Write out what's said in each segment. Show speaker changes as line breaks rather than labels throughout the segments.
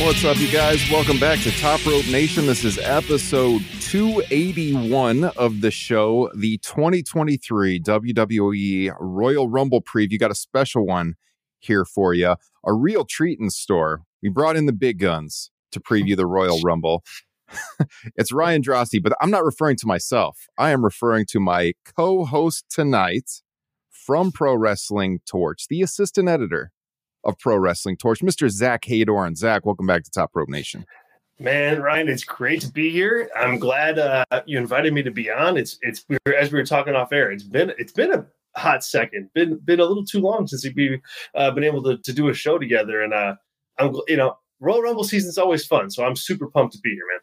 What's up, you guys? Welcome back to Top Rope Nation. This is episode 281 of the show, the 2023 WWE Royal Rumble preview. Got a special one here for you, a real treat in store. We brought in the big guns to preview the Royal Rumble. it's Ryan Droste, but I'm not referring to myself. I am referring to my co host tonight from Pro Wrestling Torch, the assistant editor of Pro Wrestling Torch, Mr. Zack Heydorn. Zack, welcome back to Top Rope Nation.
Man, Ryan, it's great to be here. I'm glad uh, you invited me to be on. It's it's we were, as we were talking off air. It's been it's been a hot second. Been been a little too long since we've uh, been able to, to do a show together. And uh, I'm you know Royal Rumble season's always fun, so I'm super pumped to be here, man.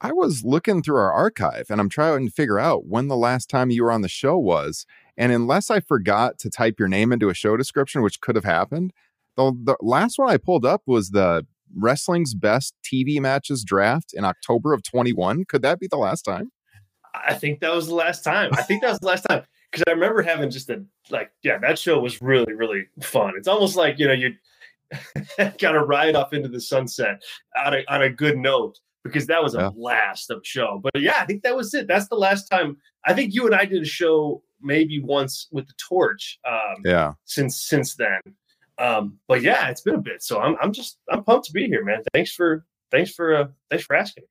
I was looking through our archive and I'm trying to figure out when the last time you were on the show was. And unless I forgot to type your name into a show description, which could have happened, the, the last one I pulled up was the wrestling's best TV matches draft in October of 21. Could that be the last time?
I think that was the last time. I think that was the last time because I remember having just a like, yeah, that show was really, really fun. It's almost like you know you kind of ride off into the sunset on a on a good note because that was a yeah. blast of a show. But yeah, I think that was it. That's the last time. I think you and I did a show maybe once with the torch. Um,
yeah.
Since since then, um, but yeah, it's been a bit. So I'm I'm just I'm pumped to be here, man. Thanks for thanks for uh, thanks for asking.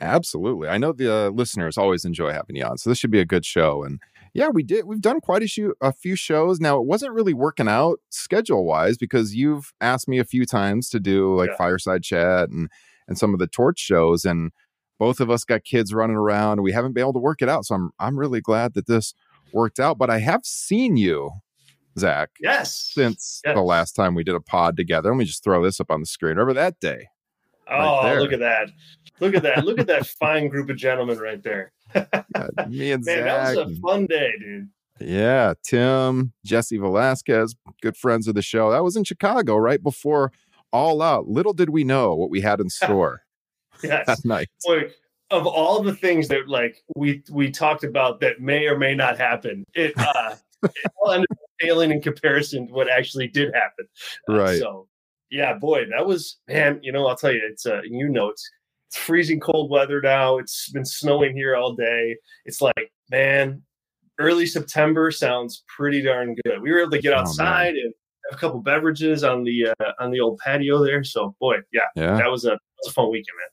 Absolutely. I know the uh, listeners always enjoy having you on, so this should be a good show. And yeah, we did. We've done quite a few a few shows. Now it wasn't really working out schedule wise because you've asked me a few times to do like yeah. fireside chat and and some of the torch shows, and both of us got kids running around. And we haven't been able to work it out. So I'm I'm really glad that this worked out. But I have seen you, Zack.
Yes.
Since
yes.
the last time we did a pod together. Let me just throw this up on the screen. Remember that day?
Oh, right look at that. Look at that. look at that fine group of gentlemen right there.
me and
Man,
Zack.
that was a fun day, dude.
Yeah, Tim, Jesse Velasquez, good friends of the show. That was in Chicago right before All Out. Little did we know what we had in store
yes.
that night.
Boy, of all the things that like we we talked about that may or may not happen, it uh it all ended up failing in comparison to what actually did happen.
Uh, right.
So yeah, boy, that was man. You know, I'll tell you, it's uh, you know, it's it's freezing cold weather now. It's been snowing here all day. It's like, man, early September sounds pretty darn good. We were able to get outside oh, and have a couple beverages on the uh, on the old patio there. So, boy, yeah,
yeah.
that was a that was a fun weekend, man.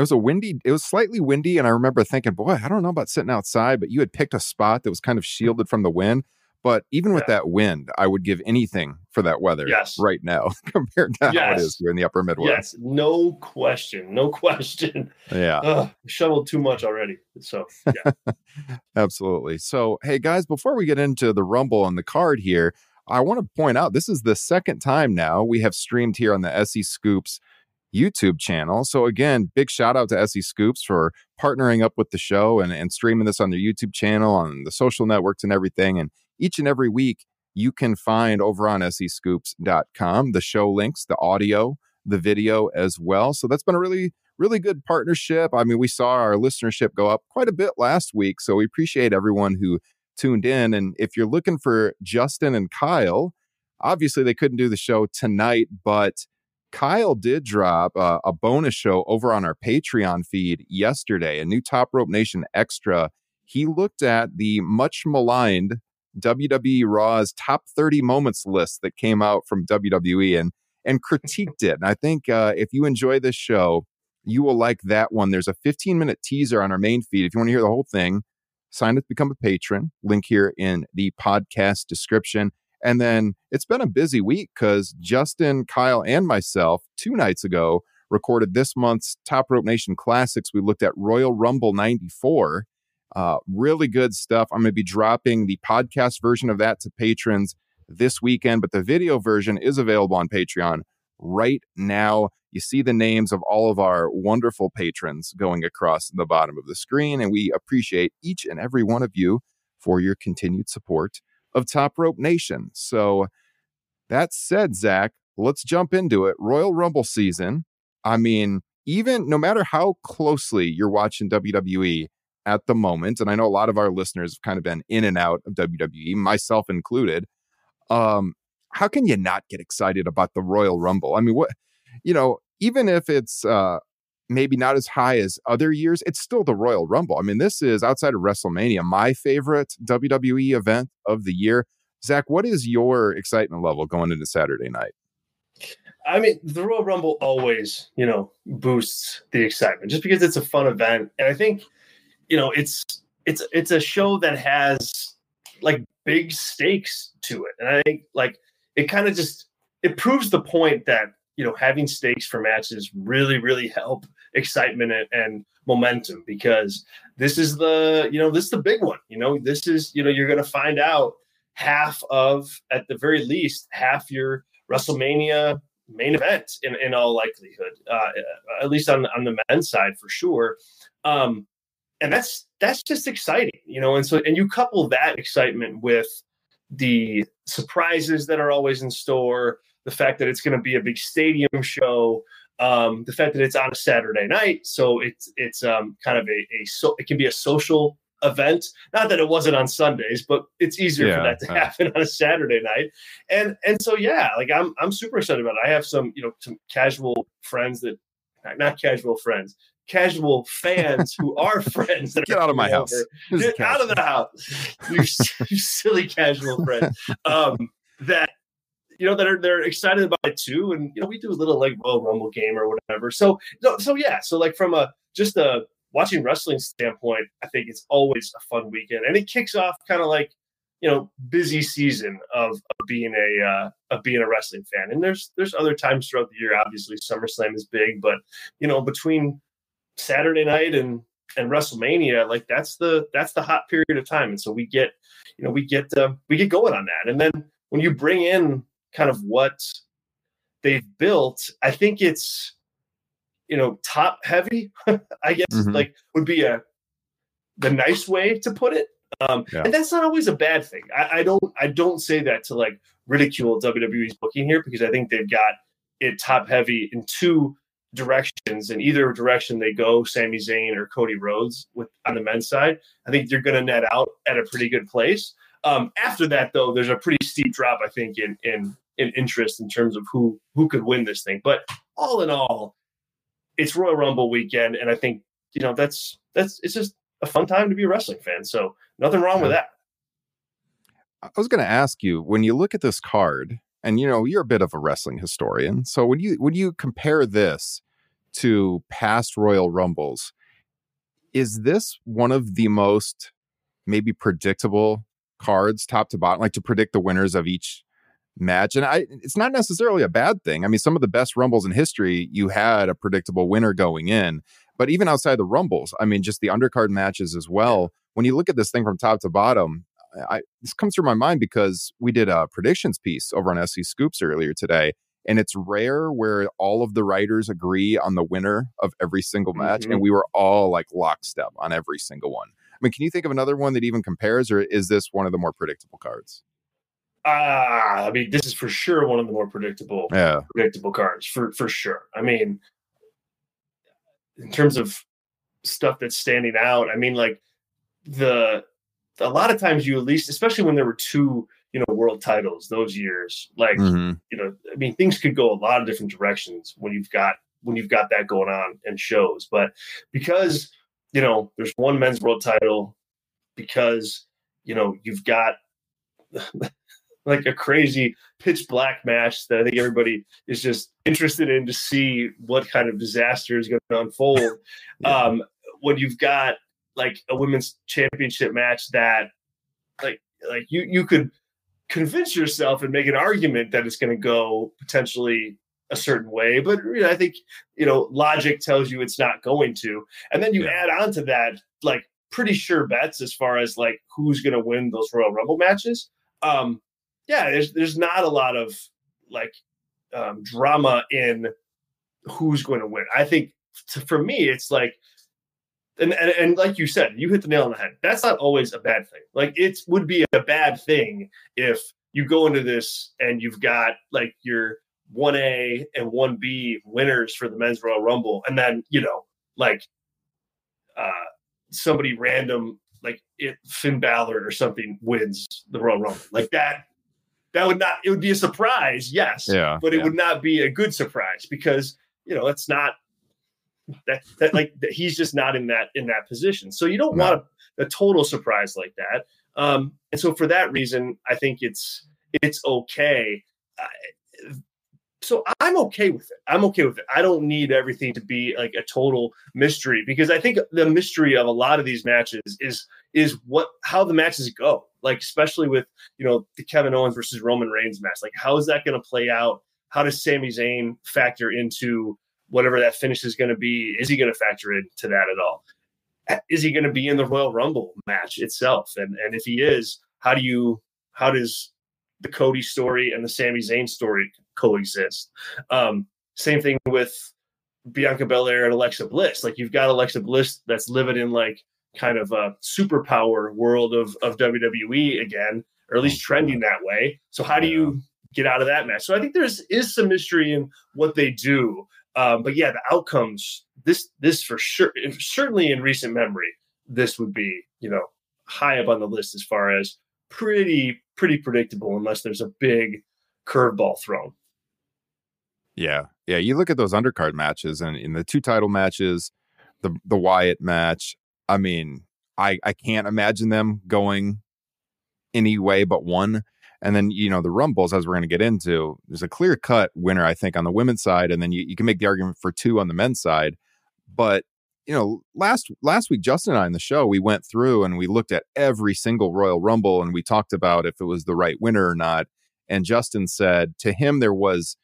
It was a windy. It was slightly windy, and I remember thinking, "Boy, I don't know about sitting outside." But you had picked a spot that was kind of mm. shielded from the wind. But even with yeah. that wind, I would give anything for that weather
yes.
right now compared to
yes.
how it is here in the upper Midwest.
Yes, no question. No question.
Yeah.
Ugh, shoveled too much already. So, yeah.
Absolutely. So, hey, guys, before we get into the Rumble and the card here, I want to point out this is the second time now we have streamed here on the SE Scoops YouTube channel. So again, big shout out to SE Scoops for partnering up with the show and, and streaming this on their YouTube channel, on the social networks and everything. And each and every week, you can find over on sescoops.com the show links, the audio, the video as well. So that's been a really, really good partnership. I mean, we saw our listenership go up quite a bit last week. So we appreciate everyone who tuned in. And if you're looking for Justin and Kyle, obviously they couldn't do the show tonight, but Kyle did drop uh, a bonus show over on our Patreon feed yesterday, a new Top Rope Nation extra. He looked at the much maligned WWE Raw's top 30 moments list that came out from WWE and and critiqued it. And I think uh, if you enjoy this show, You will like that one. There's a 15 minute teaser on our main feed. If you want to hear the whole thing, sign up to become a patron. Link here in the podcast description. And then it's been a busy week because Justin, Kyle, and myself, two nights ago, recorded this month's Top Rope Nation Classics. We looked at Royal Rumble 94. Uh, really good stuff. I'm going to be dropping the podcast version of that to patrons this weekend, but the video version is available on Patreon right now. You see the names of all of our wonderful patrons going across the bottom of the screen, and we appreciate each and every one of you for your continued support of Top Rope Nation. So, that said, Zack, let's jump into it. Royal Rumble season. I mean, even no matter how closely you're watching WWE at the moment, and I know a lot of our listeners have kind of been in and out of WWE, myself included. Um, how can you not get excited about the Royal Rumble? I mean, what you know, even if it's uh maybe not as high as other years, it's still the Royal Rumble. I mean, this is outside of WrestleMania, my favorite WWE event of the year. Zack, what is your excitement level going into Saturday night?
I mean, the Royal Rumble always, you know, boosts the excitement just because it's a fun event. And I think, you know, it's it's it's a show that has like big stakes to it. And I think like it kind of just it proves the point that you know having stakes for matches really really help excitement and, and, momentum because this is the you know this is the big one you know this is you know you're going to find out half of at the very least half your wrestlemania main event in, in all likelihood uh, at least on, on the men's side for sure. Um, and that's that's just exciting you know and so and you couple that excitement with the surprises that are always in store, the fact that it's going to be a big stadium show, um, the fact that it's on a Saturday night, so it's it's um, kind of a, a so it can be a social event. Not that it wasn't on Sundays, but it's easier yeah, for that to happen on a Saturday night. And and so yeah, like I'm I'm super excited about it. I have some you know some casual friends that not casual friends, casual fans who are friends.
That Get out of my house.
Get out of the house. You, you silly casual friend. Um, that you know that are they're excited about it too, and you know we do a little like Royal Rumble game or whatever. So so yeah, so like from a just a watching wrestling standpoint, I think it's always a fun weekend, and it kicks off kind of like you know busy season of, of being a uh, of being a wrestling fan. And there's there's other times throughout the year. Obviously, SummerSlam is big, but you know between Saturday night and and WrestleMania, like that's the that's the hot period of time, and so we get you know we get uh, we get going on that, and then when you bring in kind of what they've built, I think it's you know top heavy. I guess mm-hmm. like would be a the nice way to put it. Um, yeah. And that's not always a bad thing. I, I don't I don't say that to like ridicule WWE's booking here because I think they've got it top heavy in two directions, in either direction they go, Sami Zayn or Cody Rhodes with on the men's side, I think you're going to net out at a pretty good place. Um, after that, though, there's a pretty steep drop, I think, in in in interest in terms of who who could win this thing. But all in all, it's Royal Rumble weekend, and I think you know that's that's it's just a fun time to be a wrestling fan. So nothing wrong with that.
I was going to ask you when you look at this card and you know you're a bit of a wrestling historian so when you when you compare this to past royal rumbles is this one of the most maybe predictable cards top to bottom like to predict the winners of each match and i it's not necessarily a bad thing i mean some of the best rumbles in history you had a predictable winner going in but even outside the rumbles i mean just the undercard matches as well when you look at this thing from top to bottom I, this comes through my mind because we did a predictions piece over on SE Scoops earlier today, and it's rare where all of the writers agree on the winner of every single match, mm-hmm. and we were all like lockstep on every single one. I mean, can you think of another one that even compares, or is this one of the more predictable cards?
Ah, uh, I mean, this is for sure one of the more predictable, yeah. predictable cards for for sure. I mean, in terms of stuff that's standing out, I mean, like the a lot of times you at least, especially when there were two, you know, world titles those years, like mm-hmm. you know, I mean, things could go a lot of different directions when you've got when you've got that going on and shows. But because you know, there's one men's world title, because you know you've got like a crazy pitch black match that I think everybody is just interested in to see what kind of disaster is going to unfold. yeah. um, when you've got like a women's championship match that like like you you could convince yourself and make an argument that it's going to go potentially a certain way but you know, i think you know logic tells you it's not going to and then you yeah. add on to that like pretty sure bets as far as like who's going to win those royal rumble matches um yeah there's there's not a lot of like um drama in who's going to win i think to, for me it's like and, and, and like you said, you hit the nail on the head. That's not always a bad thing. Like it would be a bad thing if you go into this and you've got like your one A and one B winners for the men's Royal Rumble, and then you know like uh somebody random like it, Finn Balor or something wins the Royal Rumble like that. That would not. It would be a surprise, yes.
Yeah.
But it
yeah.
would not be a good surprise because you know it's not that, that like that he's just not in that in that position. So you don't no. want a, a, total surprise like that. Um, and so for that reason, I think it's it's okay. So I'm okay with it. I'm okay with it. I don't need everything to be like a total mystery because I think the mystery of a lot of these matches is is what how the matches go. Like especially with you know the Kevin Owens versus Roman Reigns match. Like how is that going to play out? How does Sami Zayn factor into whatever that finish is going to be, is he going to factor into that at all? Is he going to be in the Royal Rumble match itself? And and if he is, how do you how does the Cody story and the Sami Zayn story coexist? Um, same thing with Bianca Belair and Alexa Bliss. Like you've got Alexa Bliss that's living in like kind of a superpower world of of WWE again, or at least trending that way. So how do you get out of that match? So I think there's is some mystery in what they do. Um, but yeah, the outcomes this this for sure certainly in recent memory this would be you know high up on the list as far as pretty pretty predictable unless there's a big curveball thrown.
Yeah, yeah. You look at those undercard matches and in the two title matches, the the Wyatt match. I mean, I I can't imagine them going any way but one. And then, you know, the Rumbles, as we're going to get into, there's a clear cut winner, I think, on the women's side. And then you, you can make the argument for two on the men's side. But, you know, last last week, Justin and I in the show, we went through and we looked at every single Royal Rumble and we talked about if it was the right winner or not. And Justin said to him, there was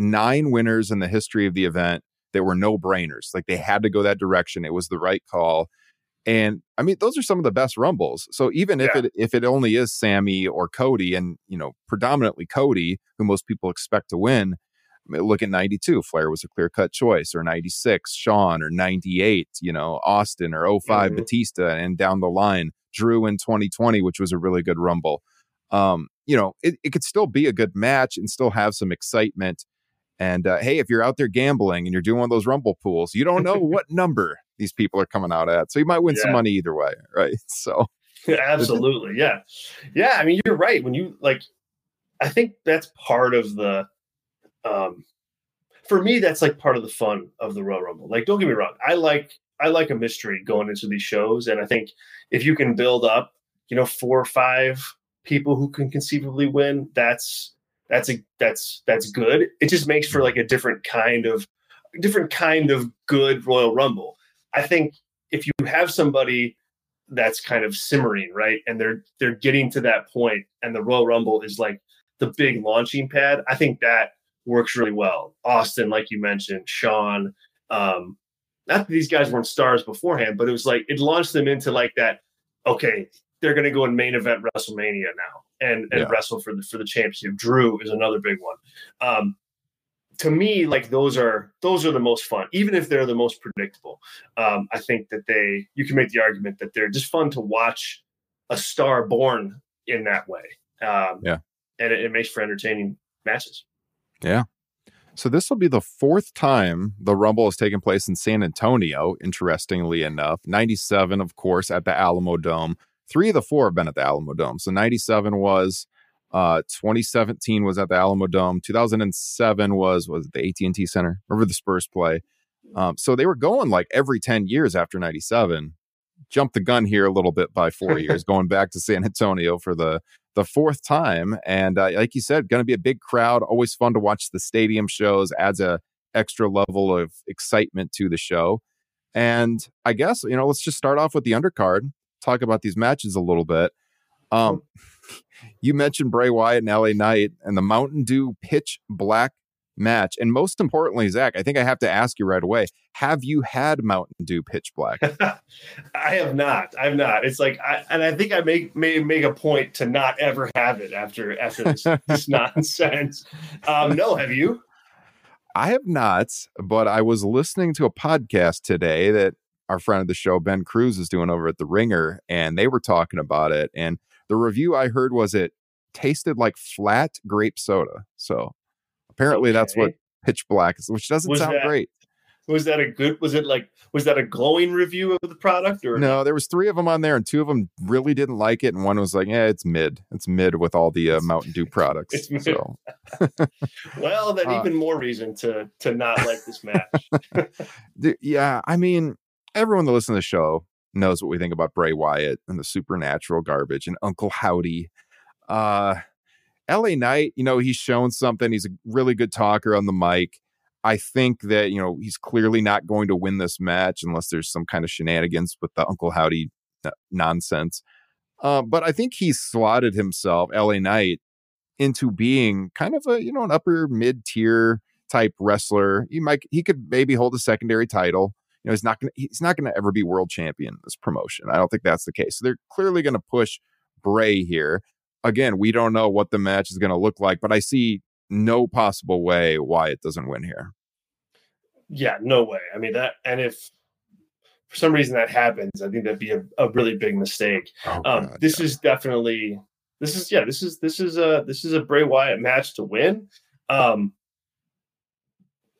nine winners in the history of the event that were no brainers. Like they had to go that direction. It was the right call. And I mean, those are some of the best rumbles. So even yeah. if it if it only is Sami or Cody, and you know, predominantly Cody, who most people expect to win, I mean, look at 92. Flair was a clear cut choice, or 96, Shawn, or 98, you know, Austin, or 5 mm-hmm. Batista, and down the line, Drew in 2020, which was a really good rumble. Um, you know, it, it could still be a good match and still have some excitement. And uh, hey, if you're out there gambling and you're doing one of those rumble pools, you don't know what number these people are coming out at. So you might win yeah. some money either way, right? So
absolutely, yeah, yeah. I mean, you're right. When you like, I think that's part of the. um For me, that's like part of the fun of the Royal Rumble. Like, don't get me wrong, I like I like a mystery going into these shows, and I think if you can build up, you know, four or five people who can conceivably win, that's that's a that's that's good. It just makes for like a different kind of different kind of good Royal Rumble. I think if you have somebody that's kind of simmering, right, and they're they're getting to that point, and the Royal Rumble is like the big launching pad, I think that works really well. Austin, like you mentioned, Shawn, um, not that these guys weren't stars beforehand, but it was like it launched them into like that. Okay, they're to go in main event WrestleMania now and and yeah. wrestle for the for the championship. Drew is another big one. Um, to me, like those are those are the most fun, even if they're the most predictable. Um, I think that they you can make the argument that they're just fun to watch a star born in that way. Um,
yeah,
and it, it makes for entertaining matches.
Yeah. So this will be the fourth time the Rumble has taken place in San Antonio. Interestingly enough, '97, of course, at the Alamodome. Three of the four have been at the Alamodome. So '97 was uh, 2017 was at the Alamodome. 2007 was was the AT and T Center. Remember the Spurs play? Um, so they were going like every 10 years after 97. Jumped the gun here a little bit by four years, going back to San Antonio for the the fourth time. And uh, like you said, going to be a big crowd. Always fun to watch the stadium shows. Adds a extra level of excitement to the show. And I guess you know, let's just start off with the undercard. Talk about these matches a little bit. Um, you mentioned Bray Wyatt and LA Knight and the Mountain Dew pitch black match. And most importantly, Zack, I think I have to ask you right away: Have you had Mountain Dew Pitch Black?
I have not. I've not. It's like, I, and I think I make may make a point to not ever have it after after this, this nonsense. Um, no, have you?
I have not, but I was listening to a podcast today that our friend of the show Ben Cruz is doing over at the Ringer, and they were talking about it. And the review I heard was it tasted like flat grape soda. So Apparently, okay. that's what pitch black is, which doesn't was sound
that,
great.
Was that a good? Was it like? Was that a glowing review of the product? Or
no? There was three of them on there, and two of them really didn't like it, and one was like, "Yeah, it's mid. It's mid with all the uh, Mountain Dew products." So.
well, then uh, even more reason to to not like this match.
yeah, I mean, everyone that listens to the show knows what we think about Bray Wyatt and the supernatural garbage and Uncle Howdy. Uh, LA Knight, you know, he's shown something. He's a really good talker on the mic. I think that, you know, he's clearly not going to win this match unless there's some kind of shenanigans with the Uncle Howdy uh, nonsense. Uh, but I think he's slotted himself, LA Knight, into being kind of a, you know, an upper mid tier type wrestler. He might, he could maybe hold a secondary title. You know, he's not going to, he's not going to ever be world champion in this promotion. I don't think that's the case. So they're clearly going to push Bray here again, we don't know what the match is going to look like, but I see no possible way why it doesn't win here.
Yeah, no way. I mean that, and if for some reason that happens, I think that'd be a, a really big mistake. Oh, um, God, this yeah. is definitely this is yeah this is this is a this is a Bray Wyatt match to win. Um,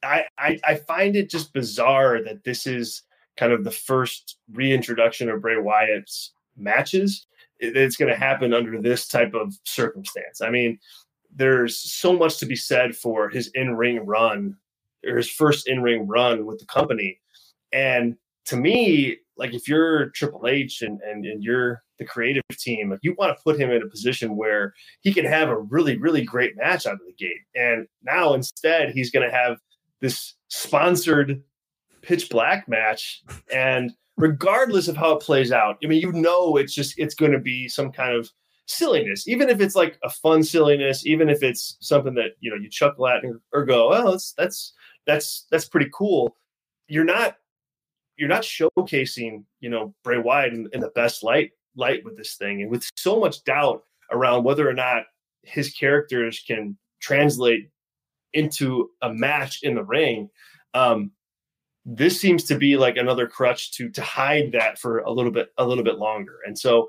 I, I find it just bizarre that this is kind of the first reintroduction of Bray Wyatt's matches it's going to happen under this type of circumstance. I mean, there's so much to be said for his in ring run or his first in ring run with the company. And to me, like if you're Triple H and, and, and you're the creative team, like you want to put him in a position where he can have a really, really great match out of the gate. And now instead, he's going to have this sponsored pitch black match. And regardless of how it plays out. I mean, you know, it's just it's going to be some kind of silliness, even if it's like a fun silliness, even if it's something that you know you chuckle at or go, "Well, that's that's that's that's pretty cool." You're not you're not showcasing you know Bray Wyatt in, in the best light light with this thing, and with so much doubt around whether or not his characters can translate into a match in the ring. Um, this seems to be like another crutch to to hide that for a little bit a little bit longer. And so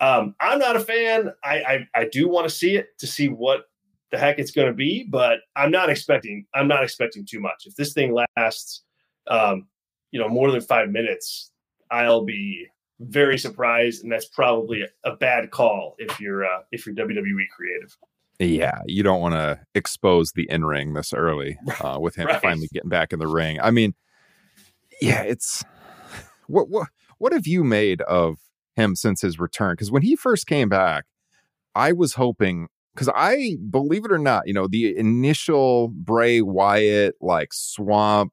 um, i'm not a fan. I i, I do want to see it to see what the heck it's going to be but i'm not expecting i'm not expecting too much. If this thing lasts um, you know more than five minutes i'll be very surprised and that's probably a, bad call if you're uh, if you're wwe creative
yeah, you don't want to expose the in ring this early uh, with him right. finally getting back in the ring. I mean, yeah, it's what what what have you made of him since his return? Because when he first came back, I was hoping because I believe it or not, you know, the initial Bray Wyatt like swamp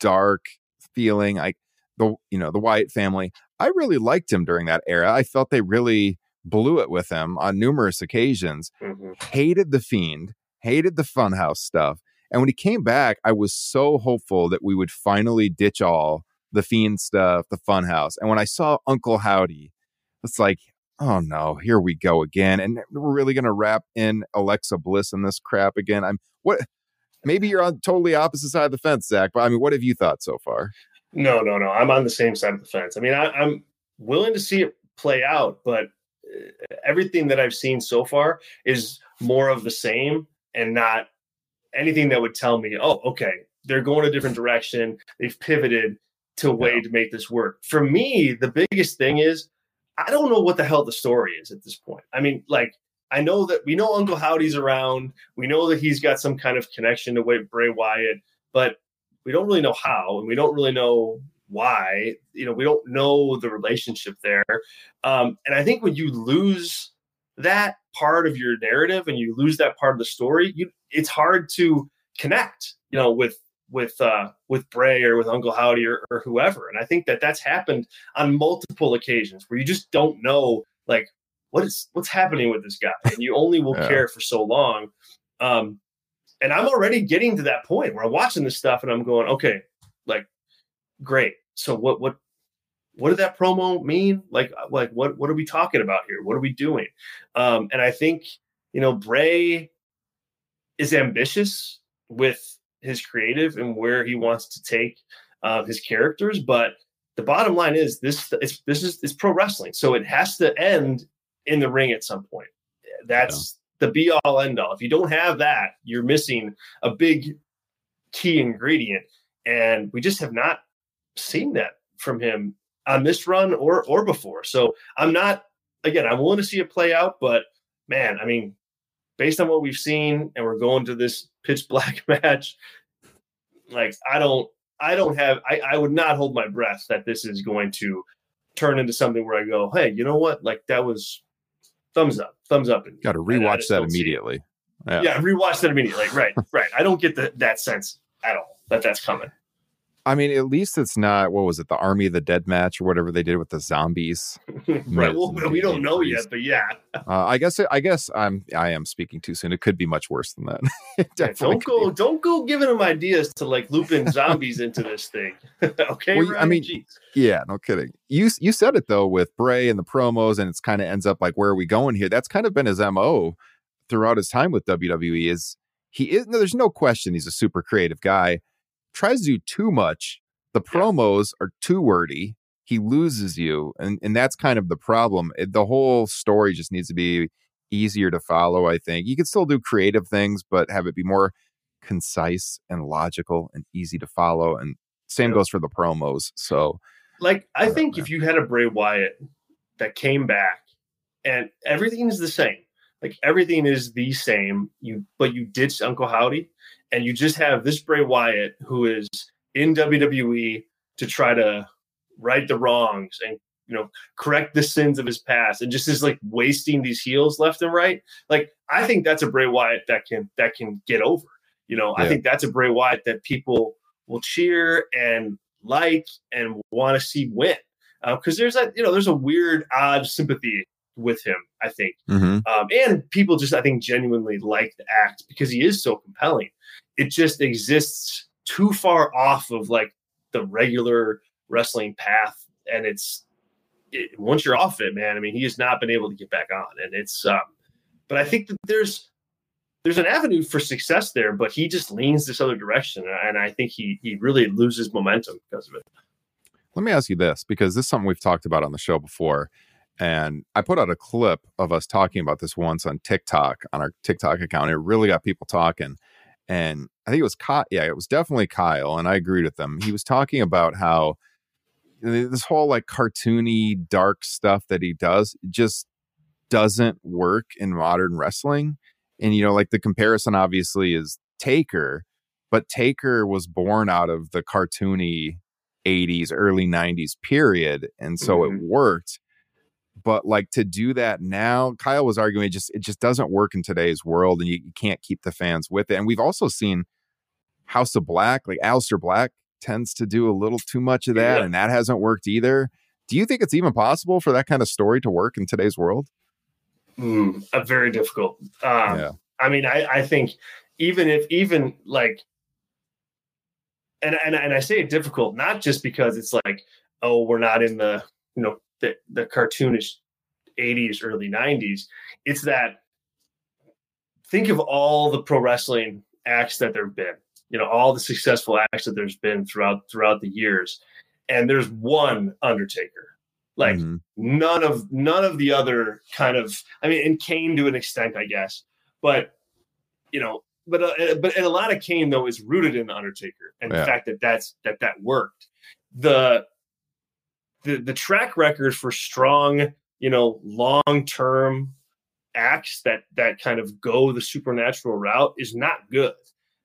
dark feeling, like the you know the Wyatt family, I really liked him during that era. I felt they really blew it with him on numerous occasions. Mm-hmm. Hated the Fiend, hated the Funhouse stuff, and when he came back, I was so hopeful that we would finally ditch all the fiend stuff, the funhouse. And when I saw Uncle Howdy, it's like, oh no, here we go again. And we're really gonna wrap in Alexa Bliss in this crap again. I'm what maybe you're on totally opposite side of the fence, Zack, but I mean, what have you thought so far?
No, no, no. I'm on the same side of the fence. I mean, I, I'm willing to see it play out, but everything that I've seen so far is more of the same and not anything that would tell me, oh, okay, they're going a different direction. They've pivoted to a way yeah. to make this work. For me, the biggest thing is I don't know what the hell the story is at this point. I mean, like, I know that we know Uncle Howdy's around. We know that he's got some kind of connection to Bray Wyatt, but we don't really know how, and we don't really know why. You know, we don't know the relationship there. Um, and I think when you lose that part of your narrative and you lose that part of the story, you it's hard to connect, you know, with with uh with Bray or with Uncle Howdy or, or whoever. And I think that that's happened on multiple occasions where you just don't know like what is what's happening with this guy, and you only will
Yeah.
care for so long. Um, and I'm already getting to that point where I'm watching this stuff and I'm going, okay, like, great. So what what what did that promo mean? Like uh, like what what are we talking about here? What are we doing? Um, and I think you know Bray is ambitious with his creative and where he wants to take uh, his characters, but the bottom line is this it's this is it's pro wrestling, so it has to end in the ring at some point. That's the be all end all. If you don't have that, you're missing a big key ingredient, and we just have not seen that from him on this run or or before. So I'm not again. I'm willing to see it play out, but man, I mean, based on what we've seen, and we're going to this pitch black match, like I don't, I don't have, I, I would not hold my breath that this is going to turn into something where I go, hey, you know what, like that was thumbs up, thumbs up, and
Got to rewatch that
don't see it.
immediately.
Yeah,
Yeah.
rewatch that immediately. Right, right. I don't get the, that sense at all that that's coming.
I mean, at least it's not what was it, the Army of the Dead match or whatever they did with the zombies.
right. Well, we don't know yet, but yeah,
Uh, I guess I guess I'm I am speaking too soon. It could be much worse than that.
Yeah, don't
could be.
go, don't go giving them ideas to like loop in zombies into this thing. okay,
Well, I mean,
Jeez.
Yeah, no kidding. You you said it though with Bray and the promos, and it's kind of ends up like where are we going here? That's kind of been his mo throughout his time with WWE. Is he is? No, there's no question he's a super creative guy. Tries to do too much. The promos are too wordy. He loses you, and and that's kind of the problem. It- the whole story just needs to be easier to follow. I think you can still do creative things, but have it be more concise and logical and easy to follow. And same
Yep.
goes for the promos. So.
Like, I
Yeah,
think if you had a Bray Wyatt that came back and everything is the same, like everything is the same, you but you ditch Uncle Howdy and you just have this Bray Wyatt who is in WWE to try to right the wrongs and you know correct the sins of his past and just is like wasting these heels left and right. Like, I think that's a Bray Wyatt that can that can get over. You know, I think that's a Bray Wyatt that people will cheer and like and want to see win because there's a you know there's a weird odd sympathy with him i think
mhm.
um, and people just i think genuinely like the act because he is so compelling it just exists too far off of like the regular wrestling path and it's it, once you're off it man i mean he has not been able to get back on and it's um but i think that there's there's an avenue for success there but he just leans this other direction and i think he he really loses momentum because of it
Let me ask you this because this is something we've talked about on the show before. And I put out a clip of us talking about this once on TikTok, on our TikTok account. It really got people talking. And I think it was Kyle. Yeah, it was definitely Kyle. And I agreed with him. He was talking about how this whole like cartoony, dark stuff that he does just doesn't work in modern wrestling. And, you know, like the comparison obviously is Taker, but Taker was born out of the cartoony 80s, early 90s period. And so it mm-hmm. worked. But like to do that now, Kyle was arguing it just it just doesn't work in today's world and you, you can't keep the fans with it. And we've also seen House of Black, like Aleister Black tends to do a little too much of that,
Yeah.
and that hasn't worked either. Do you think it's even possible for that kind of story to work in today's world?
Mm, uh, very difficult. Um,
Yeah.
I mean, I, I think even if even like, and, and and I say it difficult not just because it's like, oh, we're not in the you know the the cartoonish '80s, early '90s. It's that think of all the pro wrestling acts that there've been. You know, all the successful acts that there's been throughout throughout the years, and there's one Undertaker. Like
Mhm.
none of none of the other kind of i mean and kane to an extent i guess but you know but uh, but and a lot of kane though is rooted in the undertaker and
Yeah.
the fact that that's that that worked the the the track record for strong you know long term acts that that kind of go the supernatural route is not good.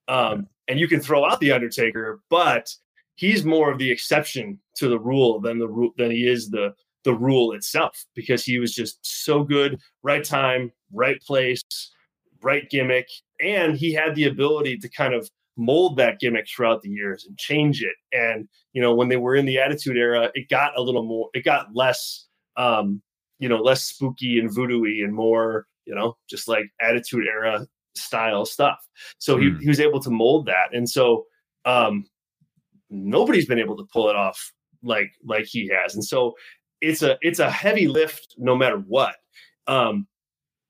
Um and you can throw out the undertaker but he's more of the exception to the rule than the rule than he is the the rule itself because he was just so good, right time, right place, right gimmick, and he had the ability to kind of mold that gimmick throughout the years and change it. And you know, when they were in the Attitude Era, it got a little more, it got less, um, you know, less spooky and voodoo-y and more, you know, just like Attitude Era style stuff. So he,
Mm.
he was able to mold that, and so um, nobody's been able to pull it off like like he has. And so it's a it's a heavy lift no matter what. Um,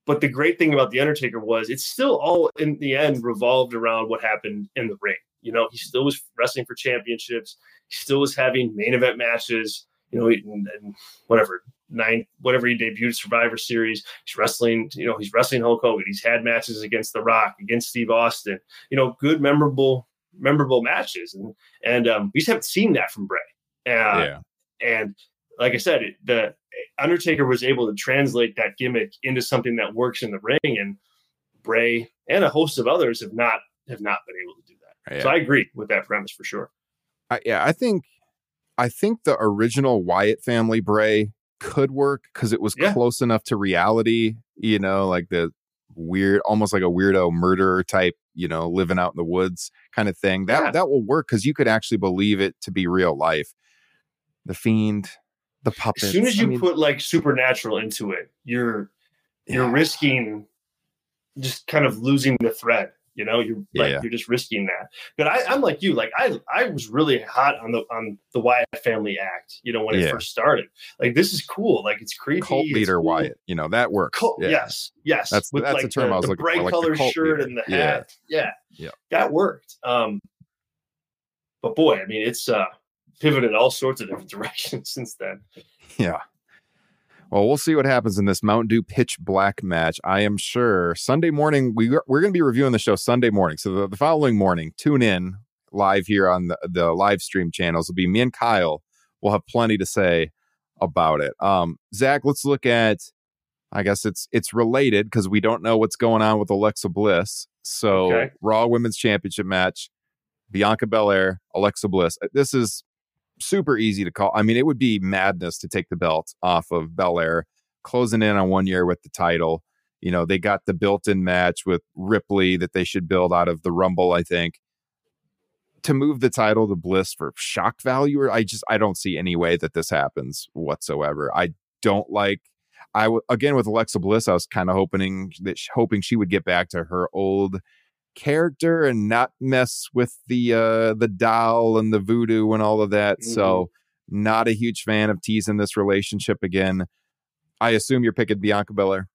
but the great thing about the Undertaker was it's still all in the end revolved around what happened in the ring. You know, he still was wrestling for championships. He still was having main event matches. You know, and, and whatever nine whatever he debuted Survivor Series. He's wrestling. You know, he's wrestling Hulk Hogan. He's had matches against The Rock, against Steve Austin. You know, good memorable memorable matches, and and um, we just haven't seen that from Bray. Uh,
yeah.
and like I said, it, the Undertaker was able to translate that gimmick into something that works in the ring, and Bray and a host of others have not have not been able to do that.
Yeah.
So I agree with that premise for sure.
I, yeah, I think I think the original Wyatt family Bray could work because it was
Yeah.
close enough to reality, you know, like the weird, almost like a weirdo murderer type, you know, living out in the woods kind of thing. That
Yeah.
that will work because you could actually believe it to be real life. The fiend, the puppets.
As soon as
I
you
mean,
put like supernatural into it, you're you're
Yeah.
risking just kind of losing the thread. You know, you're like
Yeah.
you're just risking that. But I, I'm like you, like I I was really hot on the on the Wyatt family act. You know, when it first started. Like this is cool. Like it's creepy.
cult leader
cool.
Wyatt, you know, that works.
Cult,
Yeah.
Yes, yes.
That's- that's the term
the,
I was looking for,
bright
like
color shirt
leader.
and the
Yeah.
hat. Yeah,
Yeah.
that worked. Um, but boy, I mean, it's uh pivoted all sorts of different directions since then.
Yeah. Well, we'll see what happens in this Mountain Dew pitch black match. I am sure Sunday morning, we, we're going to be reviewing the show Sunday morning. So the, the following morning, tune in live here on the, the live stream channels. It'll be me and Kyle. We'll have plenty to say about it. Um, Zack, let's look at, I guess it's it's related because we don't know what's going on with Alexa Bliss. So
Okay.
Raw Women's Championship match, Bianca Belair, Alexa Bliss. This is super easy to call. I mean, it would be madness to take the belt off of Belair, closing in on one year with the title. You know, they got the built in match with Ripley that they should build out of the Rumble, I think. To move the title to Bliss for shock value, or I just I don't see any way that this happens whatsoever. I don't like. I w- again with Alexa Bliss, I was kind of hoping that hoping she would get back to her old character and not mess with the uh the doll and the voodoo and all of that. So not a huge fan of teasing this relationship again. I assume you're picking Bianca Belair.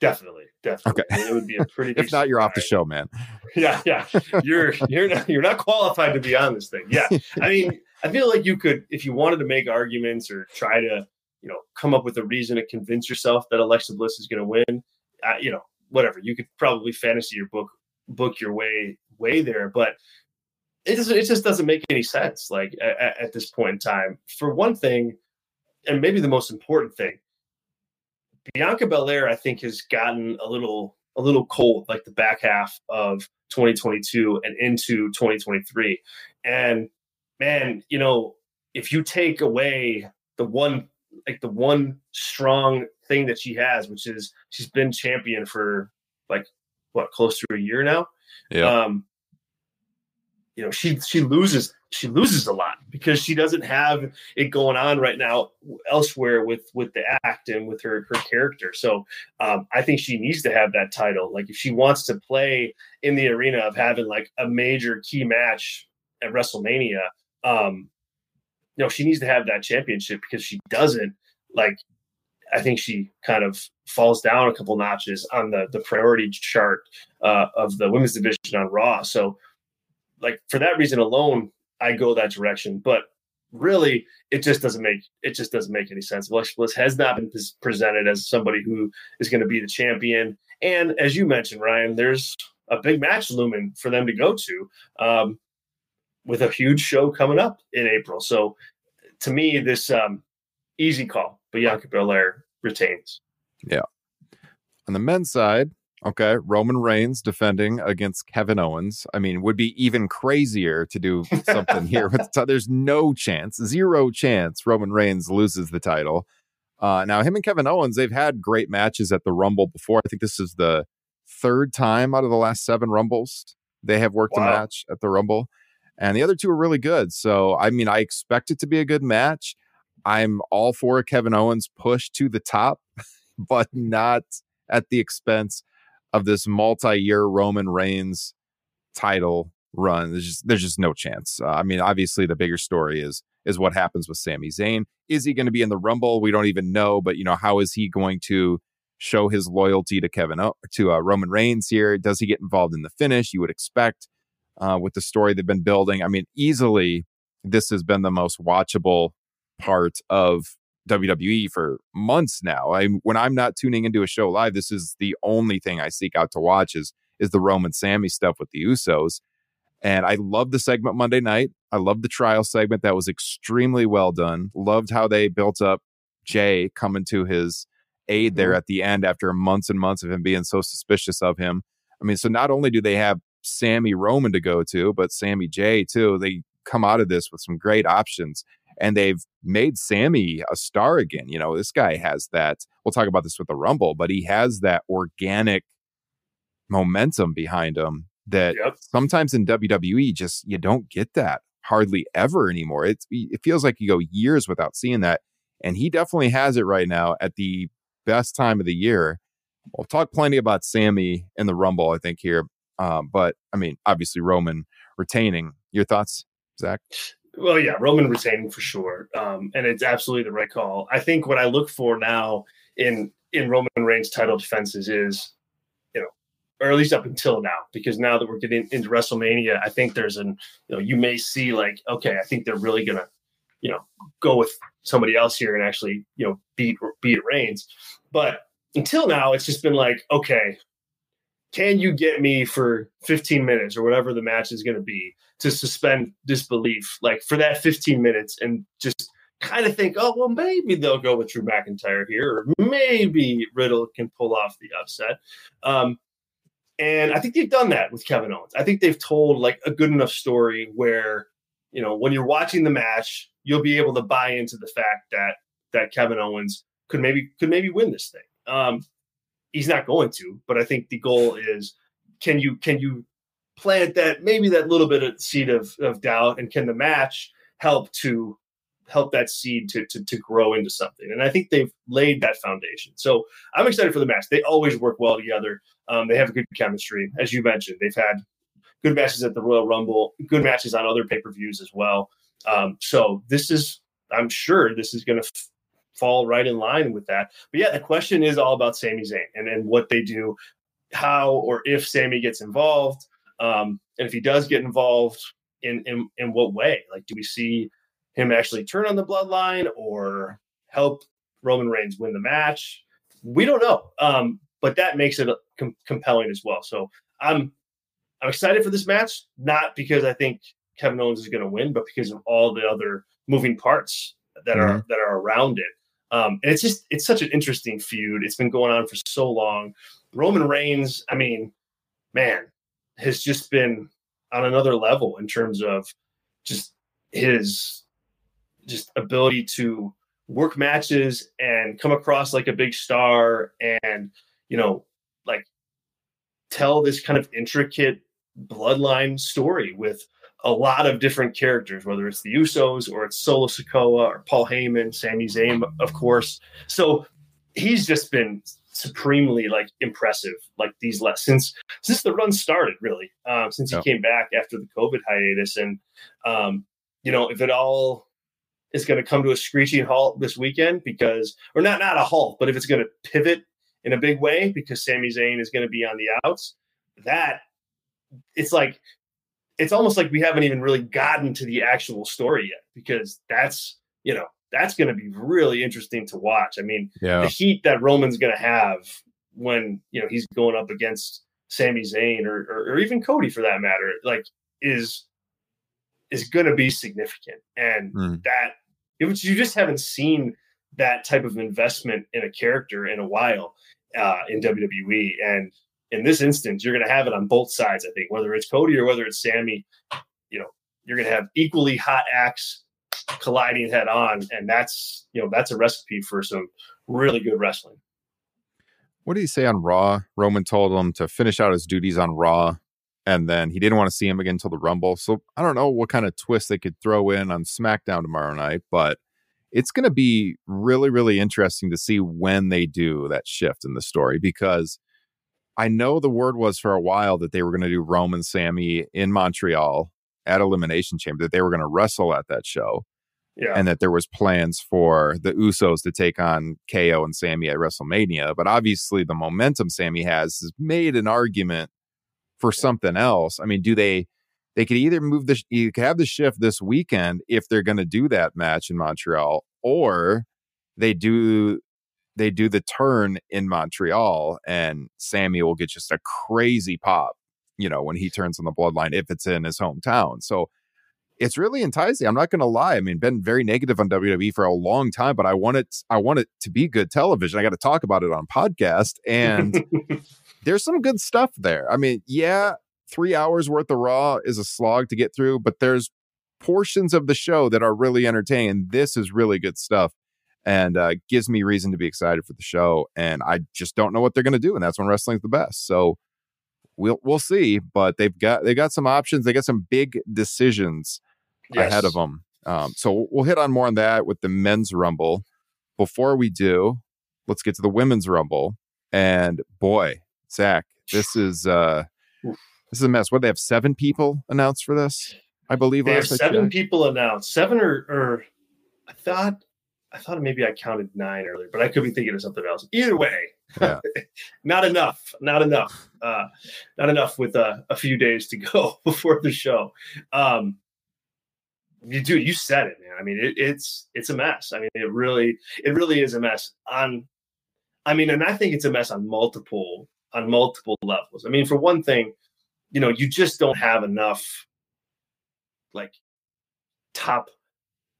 Definitely, definitely.
Okay.
It would be a pretty.
If not, you're off the show, man.
Yeah, yeah. You're you're not you're not qualified to be on this thing. Yeah, I mean, I feel like you could, if you wanted to make arguments or try to, you know, come up with a reason to convince yourself that Alexa Bliss is going to win. Uh, you know, whatever. You could probably fantasy your book book your way way there, but it doesn't. It just doesn't make any sense. Like at, at this point in time, for one thing, and maybe the most important thing, Bianca Belair, I think, has gotten a little a little cold, like the back half of 2022 and into 2023. And man, you know, if you take away the one like the one strong thing that she has, which is she's been champion for like what close to a year now.
Yeah.
Um, you know, she she loses she loses a lot because she doesn't have it going on right now elsewhere with with the act and with her her character. So um, I think she needs to have that title. Like if she wants to play in the arena of having like a major key match at WrestleMania, um, you know, she needs to have that championship because she doesn't. Like, I think she kind of falls down a couple notches on the the priority chart uh, of the women's division on Raw. So, like for that reason alone, I go that direction. But really, it just doesn't make it just doesn't make any sense. Alexa Bliss has not been presented as somebody who is going to be the champion. And as you mentioned, Ryan, there's a big match looming for them to go to um, with a huge show coming up in April. So to me, this um, easy call, Bianca Belair retains. Yeah.
On the men's side, Okay, Roman Reigns defending against Kevin Owens. I mean, would be even crazier to do something here. With, there's no chance, zero chance Roman Reigns loses the title. Uh, now, him and Kevin Owens, they've had great matches at the Rumble before. I think this is the third time out of the last seven Rumbles they have worked wow. a match at the Rumble, and the other two are really good. So, I mean, I expect it to be a good match. I'm all for Kevin Owens push to the top, but not at the expense of this multi-year Roman Reigns title run. There's just there's just no chance. Uh, I mean, obviously the bigger story is is what happens with Sami Zayn. Is he going to be in the Rumble? We don't even know, but you know, how is he going to show his loyalty to Kevin o- to uh, Roman Reigns here? Does he get involved in the finish? You would expect uh, with the story they've been building. I mean, easily this has been the most watchable part of WWE for months now. I when I'm not tuning into a show live, this is the only thing I seek out to watch is is the Roman Sami stuff with the Usos. And I love the segment Monday night. I love the trial segment. That was extremely well done. Loved how they built up Jay coming to his aid there mm-hmm. at the end after months and months of him being so suspicious of him. I mean, so not only do they have Sami Roman to go to, but Sami Jay too. They come out of this with some great options and they've made Sami a star again. You know, this guy has that. We'll talk about this with the Rumble, but he has that organic momentum behind him that yep. sometimes in WWE just you don't get that hardly ever anymore. It's it feels like you go years without seeing that, and he definitely has it right now at the best time of the year. We'll talk plenty about Sami in the Rumble, I think here, um, but I mean, obviously Roman retaining. Your thoughts, Zack?
Well, yeah, Roman retaining for sure, um, and it's absolutely the right call. I think what I look for now in in Roman Reigns title defenses is, you know, or at least up until now, because now that we're getting into WrestleMania, I think there's an, you know, you may see like, okay, I think they're really gonna, you know, go with somebody else here and actually, you know, beat beat Reigns. But until now, it's just been like, okay, can you get me for 15 minutes or whatever the match is going to be to suspend disbelief like for that 15 minutes and just kind of think, oh, well, maybe they'll go with Drew McIntyre here, or maybe Riddle can pull off the upset. Um, and I think they've done that with Kevin Owens. I think they've told like a good enough story where, you know, when you're watching the match, you'll be able to buy into the fact that that Kevin Owens could maybe could maybe win this thing. Um, he's not going to, but I think the goal is can you can you plant that maybe that little bit of seed of, of doubt and can the match help to help that seed to, to to grow into something? And i think they've laid that foundation. So i'm excited for the match. They always work well together. Um, they have a good chemistry. As you mentioned they've had good matches at the royal rumble good matches on other pay-per-views as well. Um, so this is i'm sure this is going to f- fall right in line with that but yeah the question is all about Sami Zayn and, and what they do how or if Sami gets involved um, and if he does get involved, in, in in what way? Like, do we see him actually turn on the bloodline or help Roman Reigns win the match? We don't know. Um, but that makes it com- compelling as well. So I'm I'm excited for this match, not because I think Kevin Owens is going to win, but because of all the other moving parts that mm-hmm. are that are around it. Um, and it's just it's such an interesting feud. It's been going on for so long. Roman Reigns, I mean, man, has just been on another level in terms of just his just ability to work matches and come across like a big star and you know like tell this kind of intricate bloodline story with a lot of different characters whether it's the usos or it's solo sikoa or paul heyman Sami Zayn of course. So he's just been supremely like impressive like these last since since the run started really um, since he came back after the covid hiatus. And um, you know if it all is going to come to a screeching halt this weekend because or not not a halt but if it's going to pivot in a big way because Sami Zayn is going to be on the outs that it's like it's almost like we haven't even really gotten to the actual story yet because that's you know that's going to be really interesting to watch. I mean, yeah. the heat that Roman's going to have when you know he's going up against Sami Zayn or, or, or even Cody for that matter, like is is going to be significant, and mm. that you just haven't seen that type of investment in a character in a while uh, in WWE, and in this instance, you're going to have it on both sides. I think whether it's Cody or whether it's Sami, you know, you're going to have equally hot acts colliding head on, and that's you know that's a recipe for some really good wrestling.
What did he say on Raw? Roman told him to finish out his duties on Raw, and then he didn't want to see him again until the Rumble. So I don't know what kind of twist they could throw in on SmackDown tomorrow night, but it's going to be really, really interesting to see when they do that shift in the story because I know the word was for a while that they were going to do Roman Sami in Montreal at Elimination Chamber, that they were going to wrestle at that show.
Yeah.
And that there was plans for the Usos to take on KO and Sami at WrestleMania. But obviously the momentum Sami has has made an argument for something else. I mean, do they they could either move the you could have the shift this weekend if they're going to do that match in Montreal, or they do they do the turn in Montreal and Sami will get just a crazy pop, you know, when he turns on the bloodline if it's in his hometown. So it's really enticing. I'm not going to lie. I mean, been very negative on WWE for a long time, but I want it. I want it to be good television. I got to talk about it on podcast, and there's some good stuff there. I mean, yeah, three hours worth of Raw is a slog to get through, but there's portions of the show that are really entertaining. This is really good stuff, and uh, gives me reason to be excited for the show. And I just don't know what they're going to do, and that's when wrestling's the best. So we'll we'll see. But they've got they got some options. They got some big decisions
Yes.
ahead of them. Um, so we'll hit on more on that with the men's rumble. Before we do, let's get to the women's rumble. And boy, Zack, this is uh this is a mess. What they have seven people announced for this, I believe.
They have seven people announced. Seven or, or I thought I thought maybe I counted nine earlier, but I could be thinking of something else. Either way,
Yeah.
not enough. Not enough. Uh, not enough with uh, a few days to go before the show. Um, you do. You said it, man. I mean, it, it's it's a mess. I mean, it really it really is a mess. On, I mean, and I think it's a mess on multiple on multiple levels. I mean, for one thing, you know, you just don't have enough like top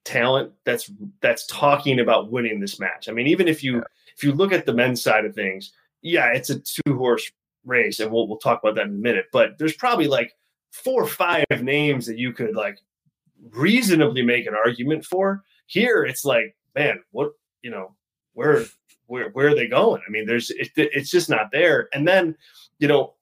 talent that's that's talking about winning this match. I mean, even if you
Yeah.
if you look at the men's side of things, yeah, it's a two horse race, and we'll we'll talk about that in a minute. But there's probably like four or five names that you could like reasonably make an argument for. Here, it's like, man, what you know, where where where are they going? I mean, there's it, it's just not there. And then, you know,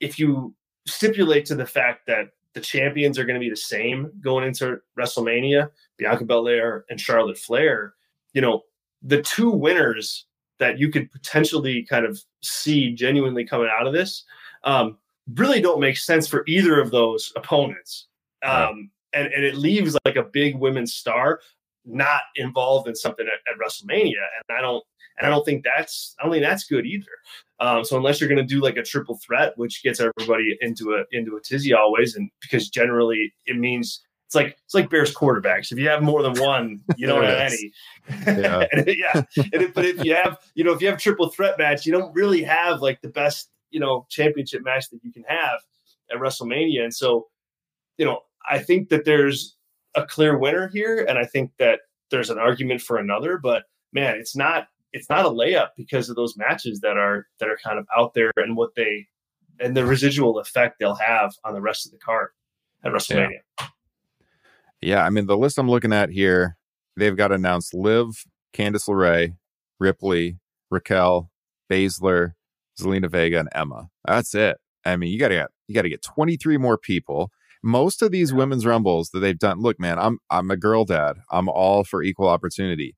if you stipulate to the fact that the champions are going to be the same going into WrestleMania, Bianca Belair and Charlotte Flair, you know, the two winners that you could potentially kind of see genuinely coming out of this um, really don't make sense for either of those opponents. Um, and, and it leaves like a big women's star not involved in something at, at WrestleMania. And I don't, and I don't think that's, I don't think that's good either. Um, so unless you're going to do like a triple threat, which gets everybody into a into a tizzy always, and because generally it means it's like it's like Bears quarterbacks. If you have more than one, you don't have any.
Yeah.
And yeah. And if, but if you have, you know, if you have triple threat match, you don't really have like the best, you know, championship match that you can have at WrestleMania. And so, you know, I think that there's a clear winner here, and I think that there's an argument for another. But man, it's not it's not a layup because of those matches that are that are kind of out there and what they and the residual effect they'll have on the rest of the card at WrestleMania.
Yeah, I mean the list I'm looking at here, they've got announced Liv, Candice LeRae, Ripley, Raquel, Baszler, Zelina Vega, and Emma. That's it. I mean, you gotta get you gotta get 23 more people. Most of these women's rumbles that they've done, look, man, I'm I'm a girl dad. I'm all for equal opportunity.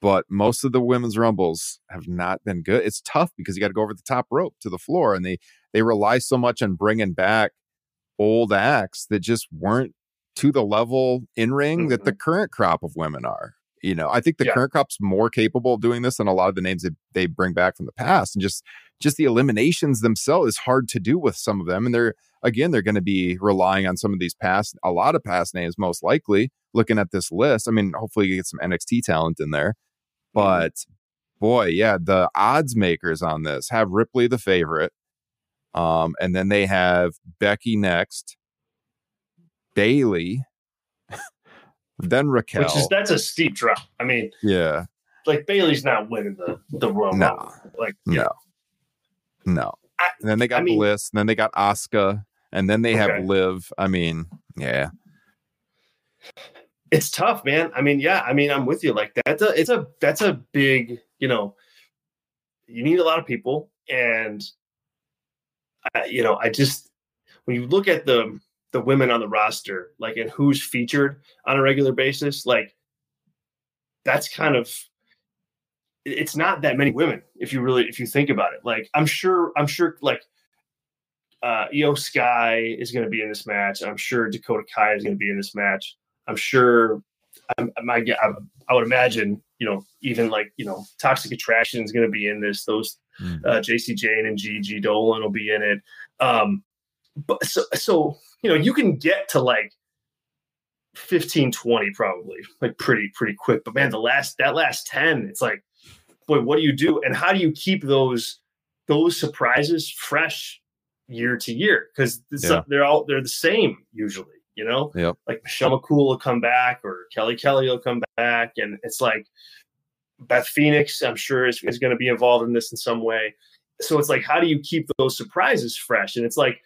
But most of the women's rumbles have not been good. It's tough because you got to go over the top rope to the floor, and they they rely so much on bringing back old acts that just weren't to the level in ring that the mm-hmm. current crop of women are. You know, I think the
Yeah.
current crop's more capable of doing this than a lot of the names that they bring back from the past. And just just the eliminations themselves is hard to do with some of them. And they're again, they're going to be relying on some of these past, a lot of past names, most likely. Looking at this list, I mean, hopefully you get some NXT talent in there. But boy, yeah, the odds makers on this have Ripley the favorite. Um, and then they have Becky next, Bayley, then Raquel.
Which is that's a steep drop. I mean,
yeah,
like Bayley's not winning the the Royal
No.
Rumble. Like
no, no.
I,
and then they got
I mean-
Bliss, and then they got Asuka. and then they have
Okay.
Liv. I mean, yeah,
it's tough, man. I mean, yeah, I mean, I'm with you. Like that's a it's a that's a big, you know, you need a lot of people, and I, you know, I just when you look at the the women on the roster, like and who's featured on a regular basis, like that's kind of it's not that many women if you really if you think about it. Like I'm sure I'm sure like uh Iyo Sky is going to be in this match. I'm sure Dakota Kai is going to be in this match. I'm sure I'm, I'm, I, I would imagine, you know, even like, you know, Toxic Attraction is going to be in this. Those
Mm.
uh, Jacy Jayne and Gigi Dolan will be in it. Um, but so, so, you know, you can get to like 15, 20 probably like pretty, pretty quick. But man, the last, that last 10, it's like, boy, what do you do? And how do you keep those, those surprises fresh year to year? Cause
Yeah.
they're all, they're the same usually, you know?
Yep.
Like Michelle McCool will come back or Kelly Kelly will come back. And it's like, Beth Phoenix, I'm sure, is, is going to be involved in this in some way. So it's like, how do you keep those surprises fresh? And it's like,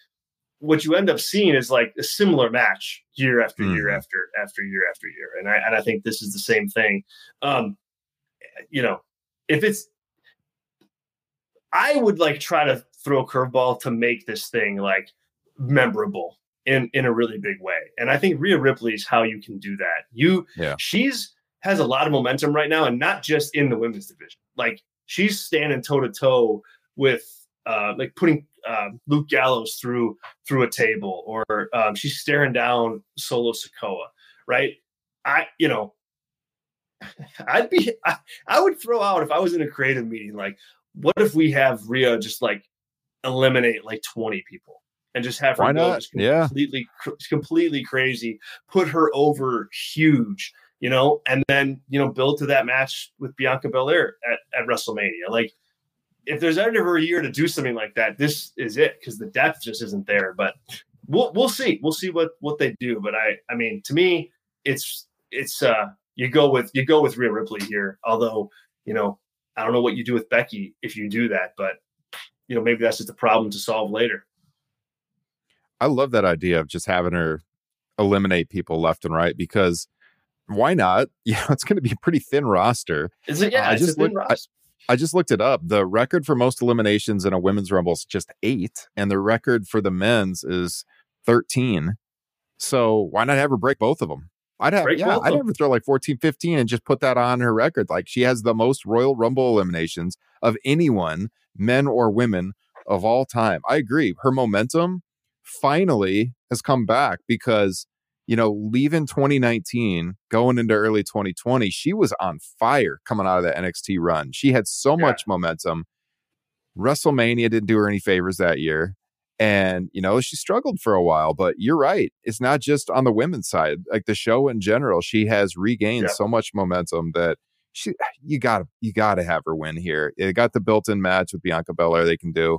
what you end up seeing is like a similar match year after year
Mhm.
after after year after year. And I and I think this is the same thing. Um, you know, if it's, I would like try to throw a curveball to make this thing like memorable in in a really big way. And I think Rhea Ripley is how you can do that. You
Yeah.
she's has a lot of momentum right now, and not just in the women's division. Like she's standing toe to toe with uh, like putting uh, Luke Gallows through through a table, or um, she's staring down Solo Sikoa. Right? I you know. I'd be I, I would throw out if I was in a creative meeting like what if we have Rhea just like eliminate like 20 people and just have her
Why
go
not?
just
Yeah.
completely cr- completely crazy put her over huge you know and then you know build to that match with Bianca Belair at, at WrestleMania like if there's ever a year to do something like that this is it because the depth just isn't there but we'll we'll see we'll see what what they do but I I mean to me it's it's uh you go with you go with Rhea Ripley here although you know I don't know what you do with Becky if you do that, but you know, maybe that's just a problem to solve later.
I love that idea of just having her eliminate people left and right because why not? Yeah, it's going to be a pretty thin roster.
Is it? Yeah,
I
it's
just
a thin
looked-
roster.
I just looked it up. The record for most eliminations in a women's rumble is just eight, and the record for the men's is 13. So why not have her break both of them? I'd have,
Break
yeah, I'd have her throw like 14, 15 and just put that on her record. Like she has the most Royal Rumble eliminations of anyone, men or women, of all time. I agree. Her momentum finally has come back because, you know, leaving 2019, going into early 2020, she was on fire coming out of that NXT run. She had so
Yeah.
much momentum. WrestleMania didn't do her any favors that year. And, you know, she struggled for a while, but you're right. It's not just on the women's side. Like the show in general, she has regained
Yeah.
so much momentum that she you gotta you gotta have her win here. It got the built-in match with Bianca Belair they can do.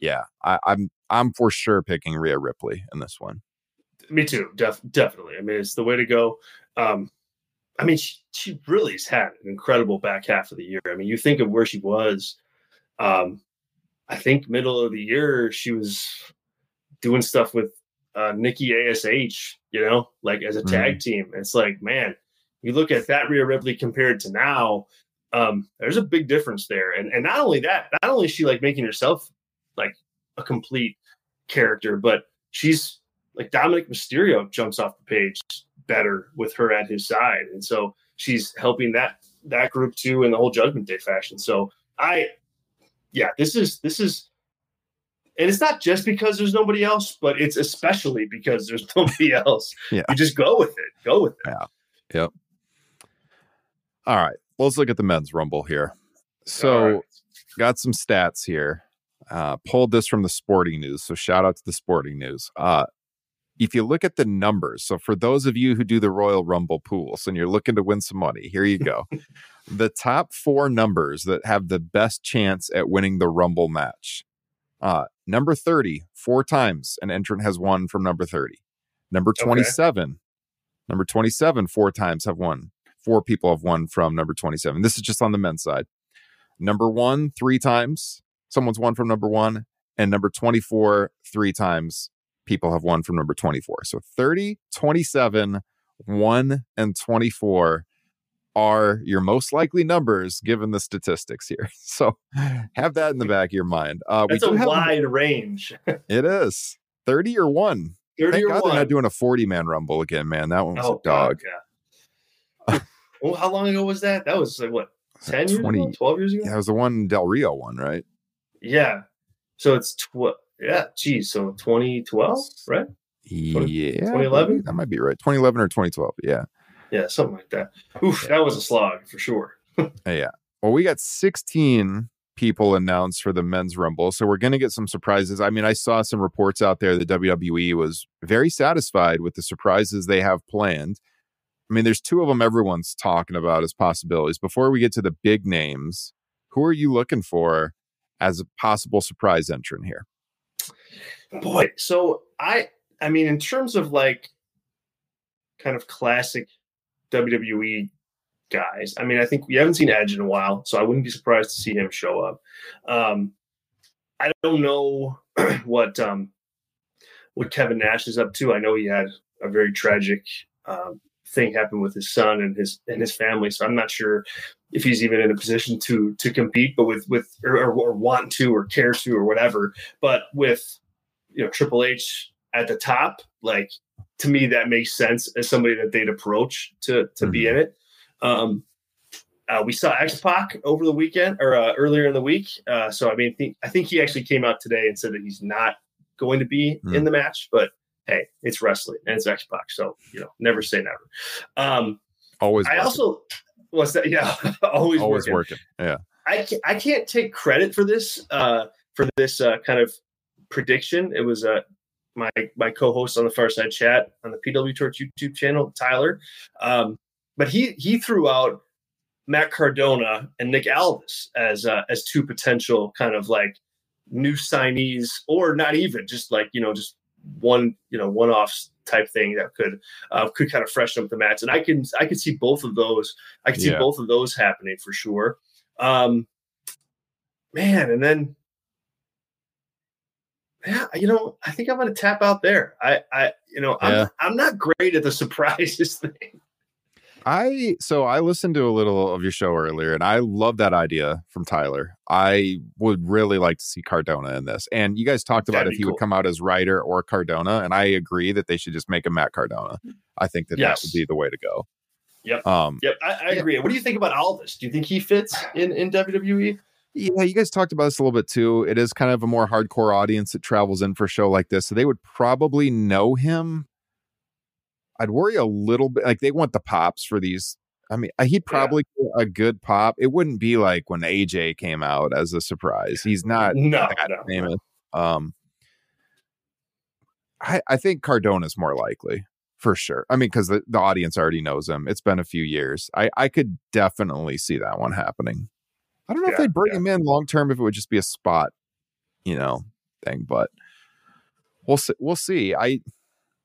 Yeah, I, I'm I'm for sure picking Rhea Ripley in this one.
Me too. Def- definitely. I mean, it's the way to go. Um, I mean, she, she really has had an incredible back half of the year. I mean, you think of where she was. Um, I think middle of the year she was doing stuff with uh, Nikki Ash. You know, like as a tag team. It's like, man, you look at that Rhea Ripley compared to now. Um, there's a big difference there, and and not only that, not only is she like making herself like a complete character, but she's like Dominik Mysterio jumps off the page better with her at his side, and so she's helping that that group too in the whole Judgment Day fashion. So I, yeah, this is this is, and it's not just because there's nobody else, but it's especially because there's nobody else.
Yeah.
you just go with it. Go with it. Yeah. Yep.
All right, let's look at the men's rumble here. So
right.
got some stats here. Uh, pulled this from the Sporting News, so shout out to the Sporting News. Uh, if you look at the numbers, so for those of you who do the Royal Rumble pools and you're looking to win some money, here you go. the top four numbers that have the best chance at winning the Rumble match. Uh, number 30, four times an entrant has won from number 30. Number
Okay.
27, number 27, four times have won. Four people have won from number 27. This is just on the men's side. Number one, three times someone's won from number one. and number 24 three times people have won from number 24. So 30, 27, 1 and 24 are your most likely numbers given the statistics here. So have that in the back of your mind. Uh,
That's a
have,
wide range.
It is 30 or 1.
30
Thank
or
God
one.
they're not doing a 40 man rumble again, man. That one was
oh,
a dog.
God, yeah. well, how long ago was that? That was like what, 10 years ago? 12 years ago?
Yeah, it was the one Del Rio one, right?
Yeah. So it's tw- yeah, geez. So 2012, right?
Yeah.
2011?
That might be right. 2011 or 2012. Yeah.
Yeah, something like that. Oof, that was a slog for sure.
Uh, yeah. Well, we got 16 people announced for the men's rumble. So we're going to get some surprises. I mean, I saw some reports out there that WWE was very satisfied with the surprises they have planned. I mean, there's two of them everyone's talking about as possibilities. Before we get to the big names, who are you looking for as a possible surprise entrant here?
Boy, so I I mean in terms of like kind of classic WWE guys, I mean I think we haven't seen Edge in a while, so I wouldn't be surprised to see him show up. Um I don't know what um what Kevin Nash is up to. I know he had a very tragic um thing happen with his son and his and his family, so I'm not sure if he's even in a position to to compete, but with with or, or, want to or care to or whatever. But with you know Triple H at the top, like to me that makes sense as somebody that they'd approach to to be in it. Um, uh, we saw X Pac over the weekend or uh, earlier in the week. Uh, so I mean, think, I think he actually came out today and said that he's not going to be
Hmm.
in the match. But hey, it's wrestling and it's X Pac, so you know, never say never. Um,
Always
I
working.
also what's that? Yeah, always,
always
working.
working. Yeah.
I can't, I can't take credit for this uh, for this uh, kind of prediction. It was uh, my my co-host on the Farside Chat on the PW Torch YouTube channel, Tyler. Um, but he he threw out Matt Cardona and Nick Aldis as uh, as two potential kind of like new signees, or not even just like you know just one you know one off type thing that could uh, could kind of freshen up the match. And I can I can see both of those. I can see
Yeah.
both of those happening for sure. Um, man, and then yeah, you know, I think I'm going to tap out there. I, I, you know, I'm,
Yeah.
I'm not great at the surprises thing.
I so I listened to a little of your show earlier and I love that idea from Tyler. I would really like to see Cardona in this. And you guys talked about
That'd
if
be
he
cool.
would come out as Ryder or Cardona, and I agree that they should just make him Matt Cardona. I think that that would be the way to go.
Yep.
Um
Yep, I, I
Yeah.
agree. What do you think about Aldis? Do you think he fits in in? WWE?
yeah, you guys talked about this a little bit too. It is kind of a more hardcore audience that travels in for a show like this. So they would probably know him. I'd worry a little bit like they want the pops for these. I mean, uh, he'd probably get a good pop. It wouldn't be like when AJ came out as a surprise. He's not
No,
that
no,
famous. Um, I I think Cardona's more likely for sure. I mean, because the, the audience already knows him. It's been a few years. I I could definitely see that one happening. I don't know if they'd bring
yeah.
him in long term if it would just be a spot, you know, thing. But we'll see. We'll see. I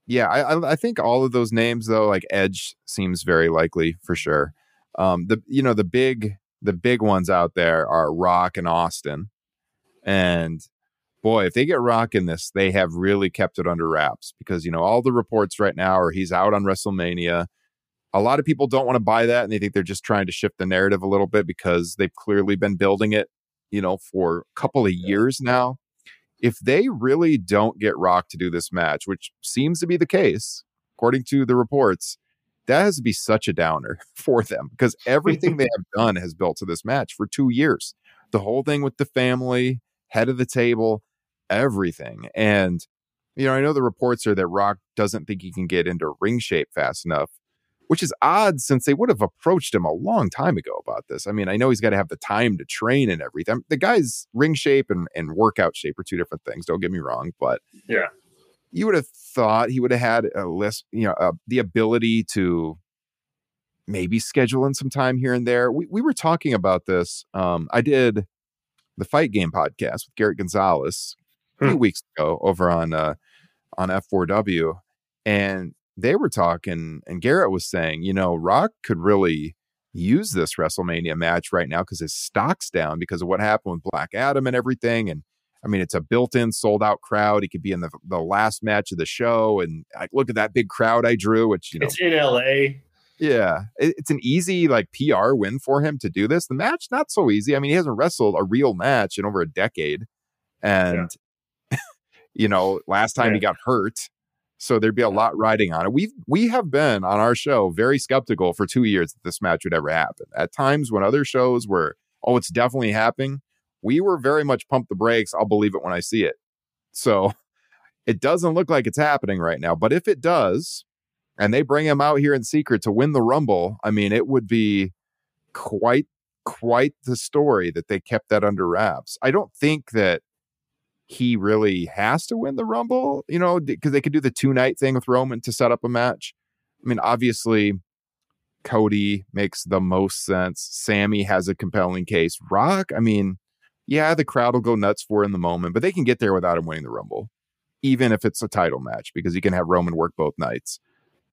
yeah, I I- I think all of those names though, like Edge seems very likely for sure. Um, the you know the big the big ones out there are Rock and Austin, and boy, if they get Rock in this, they have really kept it under wraps because you know all the reports right now are he's out on WrestleMania. A lot of people don't want to buy that, and they think they're just trying to shift the narrative a little bit because they've clearly been building it, you know, for a couple of years now. If they really don't get Rock to do this match, which seems to be the case according to the reports, that has to be such a downer for them because everything they have done has built to this match for two years. The whole thing with the family, head of the table, everything. And, you know, I know the reports are that Rock doesn't think he can get into ring shape fast enough, which is odd since they would have approached him a long time ago about this. I mean, I know he's got to have the time to train and everything. The guy's ring shape and, and workout shape are two different things. Don't get me wrong, but
Yeah.
you would have thought he would have had a list, you know, uh, the ability to maybe schedule in some time here and there. We we were talking about this. Um, I did the fight game podcast with Garrett Gonzalez a few
Hmm.
weeks ago over on uh, on F4W, and they were talking, and Garrett was saying, you know, Rock could really use this WrestleMania match right now because his stock's down because of what happened with Black Adam and everything, and I mean, it's a built-in sold-out crowd. He could be in the the last match of the show, and like, look at that big crowd I drew. Which you know,
It's in LA.
yeah, it, it's an easy like PR win for him to do this. The match not so easy. I mean, he hasn't wrestled a real match in over a decade, and you know, last time he got hurt, so there'd be a lot riding on it. We we have been on our show very skeptical for two years that this match would ever happen. At times when other shows were, oh, it's definitely happening, we were very much pump the brakes. I'll believe it when I see it. So it doesn't look like it's happening right now. But if it does, and they bring him out here in secret to win the Rumble, I mean, it would be quite quite the story that they kept that under wraps. I don't think that he really has to win the Rumble, you know, because they could do the two night thing with Roman to set up a match. I mean, obviously, Cody makes the most sense. Sami has a compelling case. Rock, I mean, yeah, the crowd will go nuts for in the moment, but they can get there without him winning the Rumble, even if it's a title match, because you can have Roman work both nights.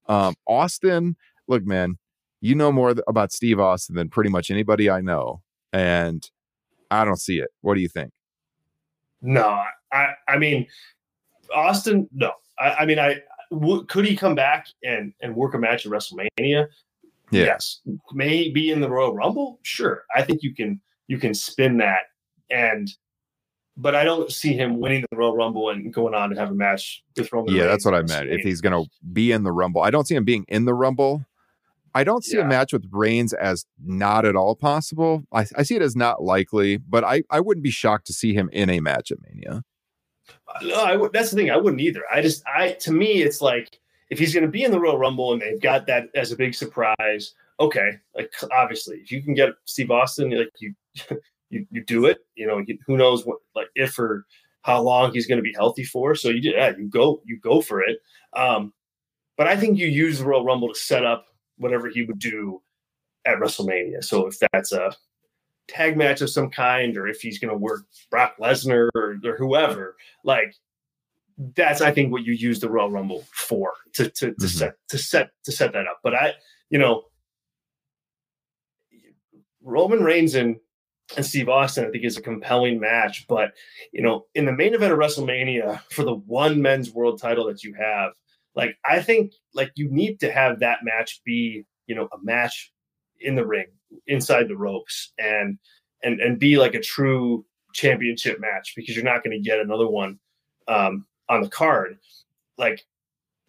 Um, Austin, look, man, you know more about Steve Austin than pretty much anybody I know, and I don't see it. What do you think?
No, I I mean Austin. No, I, I mean I w- could he come back and and work a match at WrestleMania?
Yeah.
Yes. maybe in the Royal Rumble? Sure. I think you can you can spin that and. But I don't see him winning the Royal Rumble and going on to have a match with Roman.
Yeah,
Reigns
that's what I meant. If he's going to be in the Rumble, I don't see him being in the Rumble. I don't see a match with Reigns as not at all possible. I, I see it as not likely, but I, I wouldn't be shocked to see him in a match at Mania.
No, I that's the thing. I wouldn't either. I just, I to me, it's like if he's going to be in the Royal Rumble and they've got that as a big surprise, okay. Like obviously, if you can get Steve Austin, like you, you, you do it. You know, you, who knows what, like if or how long he's going to be healthy for. So you, do- yeah, you go, you go for it. Um, but I think you use the Royal Rumble to set up whatever he would do at WrestleMania. So if that's a tag match of some kind, or if he's going to work Brock Lesnar or, or whoever, like that's I think what you use the Royal Rumble for to to, to
Mhm.
set to set to set that up. But I, you know, Roman Reigns and and Steve Austin, I think is a compelling match. But you know, in the main event of WrestleMania for the one men's world title that you have, like I think like you need to have that match be you know a match in the ring inside the ropes and and and be like a true championship match because you're not going to get another one um, on the card. Like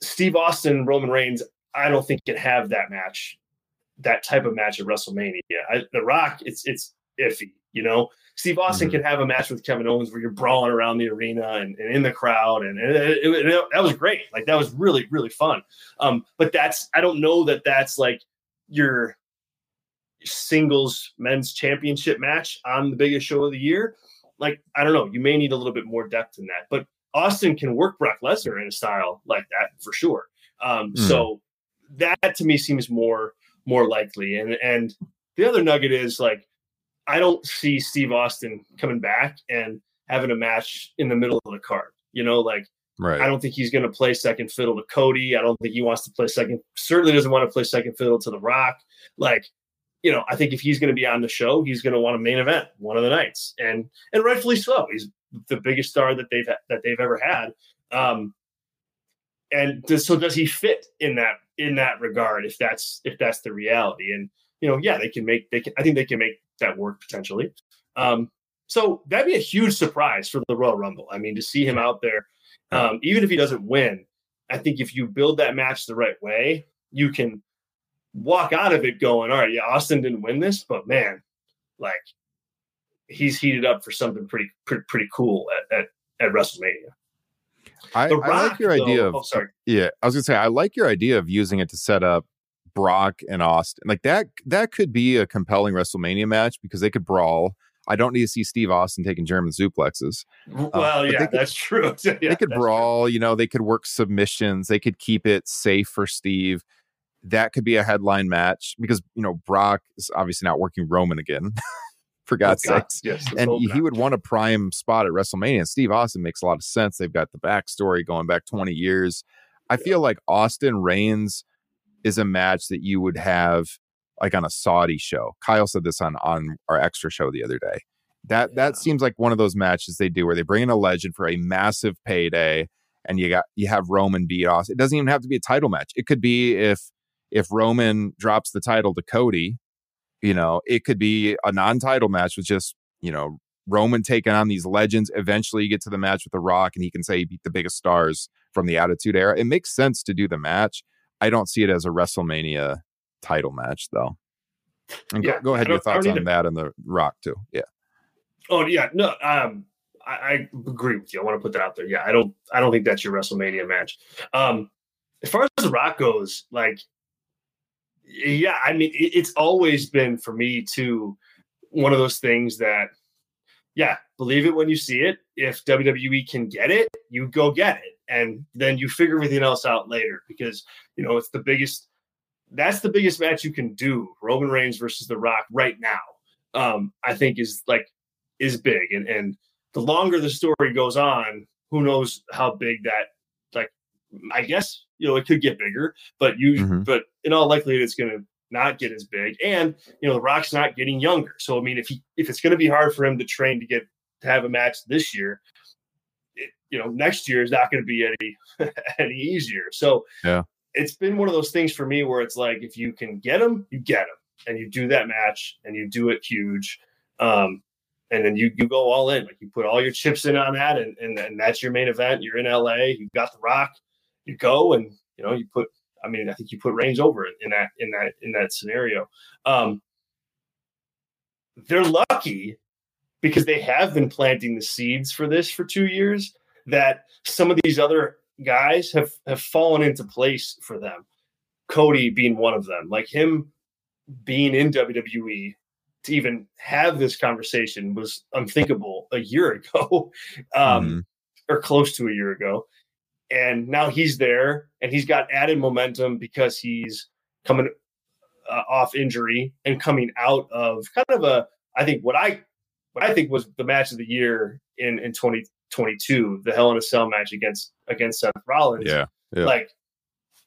Steve Austin, Roman Reigns, I don't think can have that match, that type of match at WrestleMania. I, the Rock, it's it's iffy, you know. Steve Austin
Mhm.
can have a match with Kevin Owens where you're brawling around the arena and, and in the crowd, and, and it, it- it- that was great. Like that was really really fun. Um, but that's I don't know that that's like your singles men's championship match on the biggest show of the year. Like I don't know, you may need a little bit more depth in that, but Austin can work Brock Lesnar in a style like that for sure. Um,
Mm.
So that to me seems more more likely. And and the other nugget is like I don't see Steve Austin coming back and having a match in the middle of the card. You know, like
Right.
I don't think he's going to play second fiddle to Cody. I don't think he wants to play second. Certainly doesn't want to play second fiddle to The Rock. Like, you know, I think if he's going to be on the show, he's going to want a main event one of the nights, and and rightfully so. He's the biggest star that they've that they've ever had. Um, and does, so does he fit in that in that regard? If that's if that's the reality, and you know, yeah, they can make they can. I think they can make that work potentially. Um, so that'd be a huge surprise for the Royal Rumble. I mean, to see him out there, um, even if he doesn't win, I think if you build that match the right way, you can walk out of it going, all right, yeah, Austin didn't win this, but man, like he's heated up for something pretty pretty, pretty cool at, at at WrestleMania.
I,
The
I like your idea
though-
of
oh, sorry.
yeah. I was gonna say I like your idea of using it to set up Brock and Austin. Like that that could be a compelling WrestleMania match because they could brawl. I don't need to see Steve Austin taking German suplexes.
Uh, well,
but
yeah,
could-
that's true. Yeah,
they could brawl, you know, they could work submissions, they could keep it safe for Steve. That could be a headline match because, you know, Brock is obviously not working Roman again, for.
Oh,
God's
Oh, God,
sakes.
yes,
And
hope
he would want a prime spot at WrestleMania. And Steve Austin makes a lot of sense. They've got the backstory going back 20 years. I feel like Austin Reigns is a match that you would have like on a Saudi show. Kyle said this on on our extra show the other day. That
Yeah.
that seems like one of those matches they do where they bring in a legend for a massive payday, and you got you have Roman beat Austin. It doesn't even have to be a title match. It could be if if Roman drops the title to Cody, you know, it could be a non-title match with just you know Roman taking on these legends. Eventually, you get to the match with The Rock, and he can say he beat the biggest stars from the Attitude Era. It makes sense to do the match. I don't see it as a WrestleMania title match, though. And
Yeah,
go, go ahead, your
don't- I don't
thoughts on
either.
that and The Rock too. Yeah.
Oh yeah, no, um, I, I agree with you. I want to put that out there. Yeah, I don't, I don't think that's your WrestleMania match. Um, as far as the Rock goes, like, yeah, I mean, it, it's always been for me too one of those things that, yeah, believe it when you see it. If WWE can get it, you go get it, and then you figure everything else out later because you know it's the biggest. That's the biggest match you can do. Roman Reigns versus The Rock right now. Um, I think is like is big and and the longer the story goes on who knows how big that like i guess you know it could get bigger but you
Mhm.
but in all likelihood it's going to not get as big and you know the rock's not getting younger so i mean if he if it's going to be hard for him to train to get to have a match this year it, you know next year is not going to be any any easier. So
Yeah.
it's been one of those things for me where it's like if you can get them, you get them, and you do that match and you do it huge um and then you you go all in. Like you put all your chips in on that and and, and that's your main event. You're in la you got the rock you go and you know you put i mean i think you put Reigns over it in that in that in that scenario. Um they're lucky because they have been planting the seeds for this for two years that some of these other guys have have fallen into place for them cody being one of them like him being in wwe to even have this conversation was unthinkable a year ago um,
Mhm.
or close to a year ago and now he's there and he's got added momentum because he's coming uh, off injury and coming out of kind of a i think what i what i think was the match of the year in in 2022 the hell in a cell match against against seth rollins
Yeah. Yeah.
like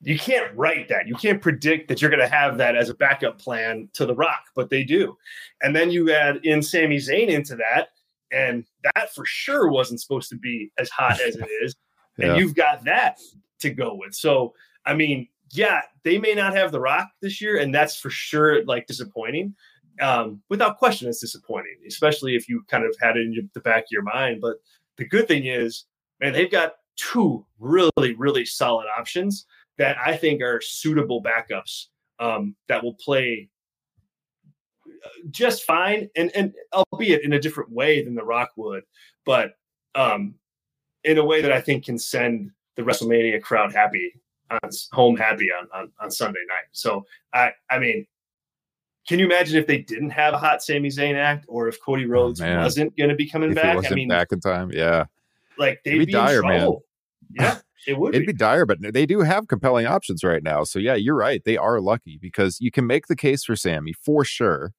you can't write that. You can't predict that you're going to have that as a backup plan to The Rock, but they do. And then you add in Sami Zayn into that, and that for sure wasn't supposed to be as hot as it is.
Yeah.
And you've got that to go with. So, I mean, yeah, they may not have The Rock this year, and that's for sure like disappointing. Um, without question, it's disappointing, especially if you kind of had it in your, the back of your mind. But the good thing is, man, they've got two really, really solid options that I think are suitable backups um, that will play uh, just fine, and and albeit in a different way than the Rock would, but um, in a way that I think can send the WrestleMania crowd happy on home happy on, on on Sunday night. So I I mean, can you imagine if they didn't have a hot Sami Zayn act, or if Cody oh, Rhodes
man.
wasn't going to be coming
if
back? I mean,
back in time, yeah.
like they'd
It'd
be,
be dire,
in
man.
Yeah, it would
It'd
be.
be dire, but they do have compelling options right now. So yeah, you're right. They are lucky because you can make the case for Sami for sure.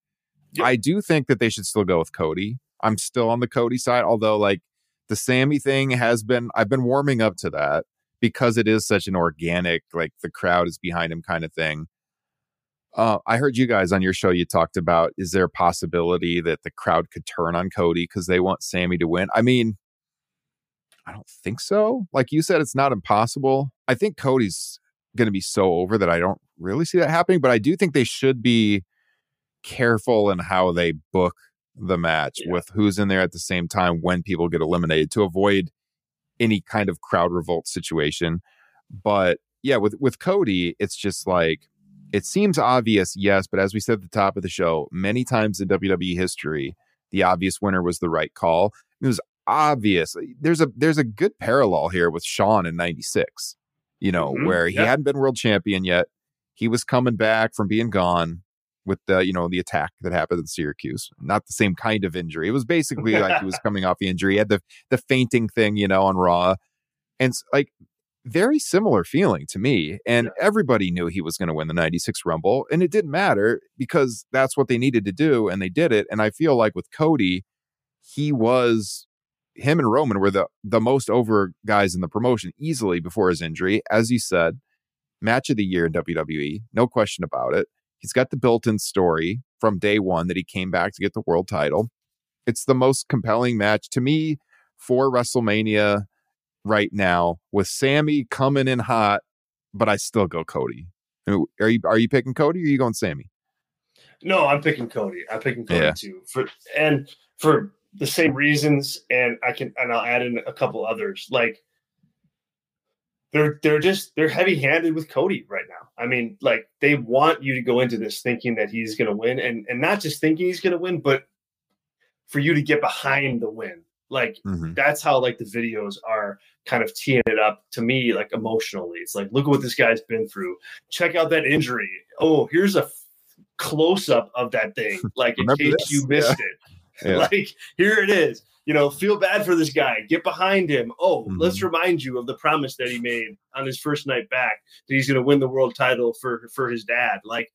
Yep.
I do think that they should still go with Cody. I'm still on the Cody side, although like the Sami thing has been I've been warming up to that because it is such an organic, like the crowd is behind him kind of thing. Uh, I heard you guys on your show. You talked about is there a possibility that the crowd could turn on Cody because they want Sami to win? I mean, I don't think so. Like you said, it's not impossible. I think Cody's going to be so over that I don't really see that happening. But I do think they should be careful in how they book the match
Yeah.
with who's in there at the same time when people get eliminated to avoid any kind of crowd revolt situation. But yeah, with with Cody, it's just like it seems obvious, yes, but as we said at the top of the show, many times in WWE history, the obvious winner was the right call. It was obvious. There's a there's a good parallel here with Shawn in 96. You know,
Mhm,
where he
yeah.
hadn't been world champion yet. He was coming back from being gone with the, you know, the attack that happened in Syracuse. Not the same kind of injury. It was basically like he was coming off the injury. He had the the fainting thing, you know, on Raw. And like very similar feeling to me. And everybody knew he was going to win the 96 Rumble. And it didn't matter because that's what they needed to do. And they did it. And I feel like with Cody, he was him and Roman were the the most over guys in the promotion easily before his injury. As you said, match of the year in WWE, no question about it. He's got the built-in story from day one that he came back to get the world title. It's the most compelling match to me for WrestleMania right now with Sami coming in hot, but I still go Cody. Are you are you picking Cody or are you going Sami?
No, I'm picking Cody. I'm picking Cody
Yeah.
too. For and for the same reasons, and I can and I'll add in a couple others. Like they're they're just they're heavy handed with Cody right now. I mean, like they want you to go into this thinking that he's gonna win, and and not just thinking he's gonna win, but for you to get behind the win. Like
Mhm.
that's how like the videos are kind of teeing it up to me like emotionally. It's like look at what this guy's been through. Check out that injury. Oh here's a close up of that thing. Like in case
this?
you missed it.
Yeah.
like here it is. You know feel bad for this guy. Get behind him. Oh
Mhm.
let's remind you of the promise that he made on his first night back that he's going to win the world title for for his dad. Like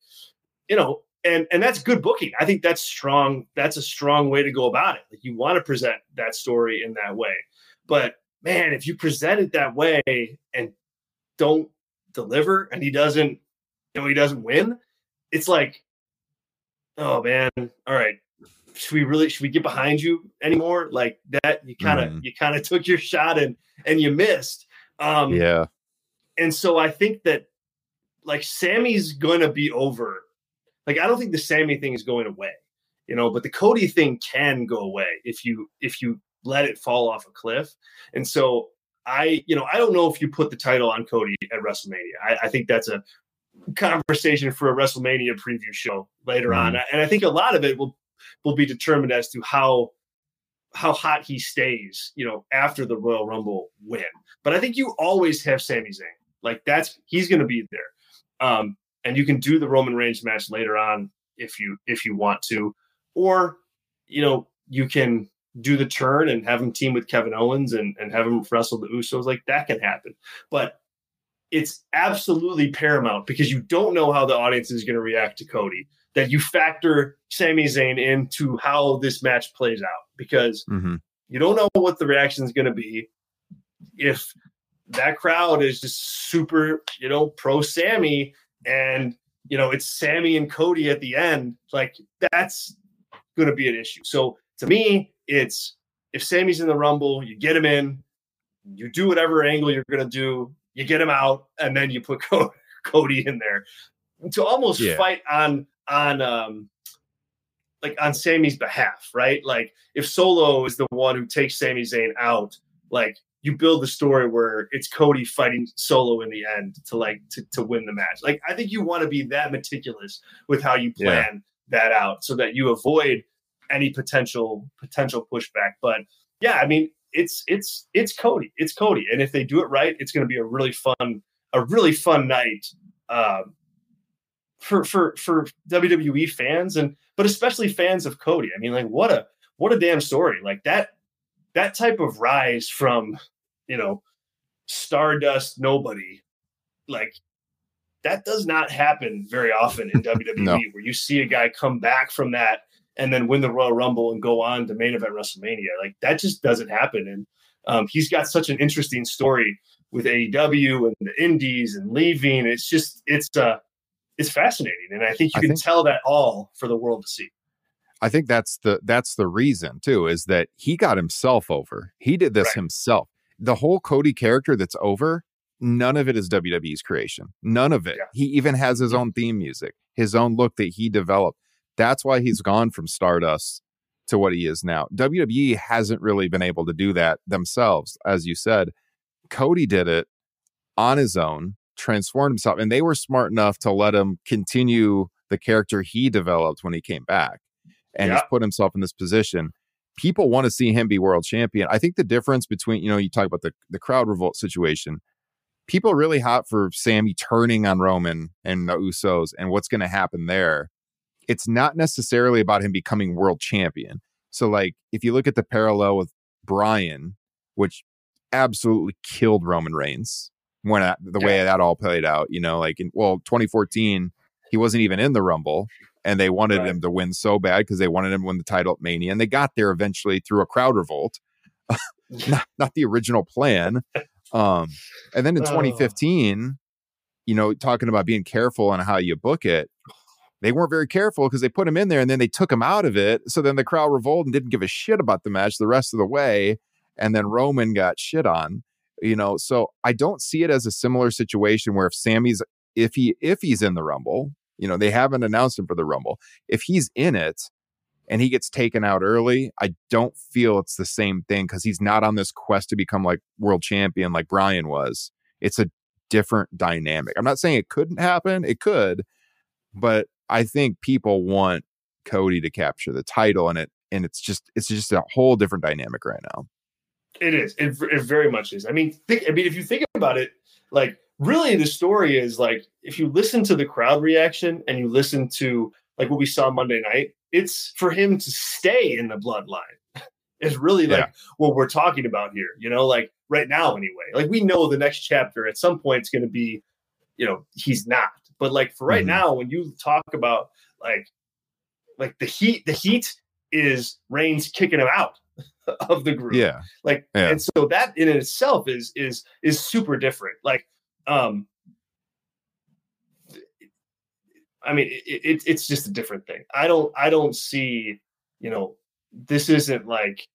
you know and and that's good booking i think that's strong that's a strong way to go about it like you want to present that story in that way but man if you present it that way and don't deliver and he doesn't you know he doesn't win it's like oh man all right should we really should we get behind you anymore like that you kind of
Mhm.
you kind of took your shot and and you missed um
Yeah.
and so I think that like Sami's gonna be over. Like I don't think the Sami thing is going away, you know, but the Cody thing can go away if you if you let it fall off a cliff. And so I, you know, I don't know if you put the title on Cody at WrestleMania. I, I think that's a conversation for a WrestleMania preview show later on. And I think a lot of it will will be determined as to how how hot he stays, you know, after the Royal Rumble win. But I think you always have Sami Zayn. Like that's he's going to be there. Um, and you can do the Roman Reigns match later on if you if you want to, or you know you can do the turn and have him team with Kevin Owens and and have him wrestle the Usos. Like that can happen, but it's absolutely paramount because you don't know how the audience is going to react to Cody. That you factor Sami Zayn into how this match plays out because
hmm
you don't know what the reaction is going to be. If that crowd is just super, you know, pro Sami, and you know it's Sami and Cody at the end, like that's going to be an issue. So to me, it's if Sami's in the Rumble, you get him in, you do whatever angle you're going to do, you get him out, and then you put Co- Cody in there to almost
Yeah.
fight on on um like on Sami's behalf, right? Like if Solo is the one who takes Sami Zayn out, like you build the story where it's Cody fighting Solo in the end to like to, to win the match. Like I think you want to be that meticulous with how you
Yeah.
plan that out so that you avoid any potential potential pushback. But yeah, I mean it's it's it's Cody. It's Cody. And if they do it right, it's gonna be a really fun, a really fun night. Um for for for WWE fans and but especially fans of Cody. I mean, like what a what a damn story. Like that that type of rise from, you know, stardust nobody, like that does not happen very often in WWE
No.
where you see a guy come back from that and then win the Royal Rumble and go on to main event WrestleMania. Like that just doesn't happen. And um, he's got such an interesting story with AEW and the Indies and leaving. It's just it's uh it's fascinating, and I think you
I
can
think-
tell that all for the world to see.
I think that's the that's the reason too is that he got himself over. He did this
Right.
himself. The whole Cody character that's over, none of it is WWE's creation. None of it.
Yeah.
He even has his own theme music, his own look that he developed. That's why he's mm-hmm. gone from Stardust to what he is now. WWE hasn't really been able to do that themselves, as you said. Cody did it on his own, transformed himself, and they were smart enough to let him continue the character he developed when he came back and
Yeah.
has put himself in this position. People want to see him be world champion. I think the difference between, you know, you talk about the, the crowd revolt situation. People are really hot for Sami turning on Roman and the Usos and what's going to happen there. It's not necessarily about him becoming world champion. So, like, if you look at the parallel with Bryan, which absolutely killed Roman Reigns when that, the way that all played out, you know, like in well, 2014, he wasn't even in the Rumble, and they wanted
Right.
him to win so bad because they wanted him to win the title at Mania, and they got there eventually through a crowd revolt, not not the original plan. Um, and then in
Oh.
2015, you know, talking about being careful on how you book it, they weren't very careful because they put him in there and then they took him out of it. So then the crowd revolted and didn't give a shit about the match the rest of the way. And then Roman got shit on, you know. So I don't see it as a similar situation where if Sami's if he if he's in the Rumble, you know, they haven't announced him for the Rumble. If he's in it and he gets taken out early, I don't feel it's the same thing because he's not on this quest to become like world champion like Bryan was. It's a different dynamic. I'm not saying it couldn't happen, it could, but I think people want Cody to capture the title and it and it's just it's just a whole different dynamic right now.
It is. It, it very much is. I mean, think, I mean, if you think about it, like really, the story is like if you listen to the crowd reaction and you listen to like what we saw Monday night, it's for him to stay in the bloodline. is really like yeah. what we're talking about here. You know, like right now anyway. Like we know the next chapter at some point is going to be, you know, he's not. But like for right mm-hmm. now, when you talk about like like the heat, the heat is Reigns kicking him out of the group.
Yeah.
Like
yeah.
and so that in itself is is is super different. Like um I mean it, it, it's just a different thing. I don't I don't see, you know, this isn't like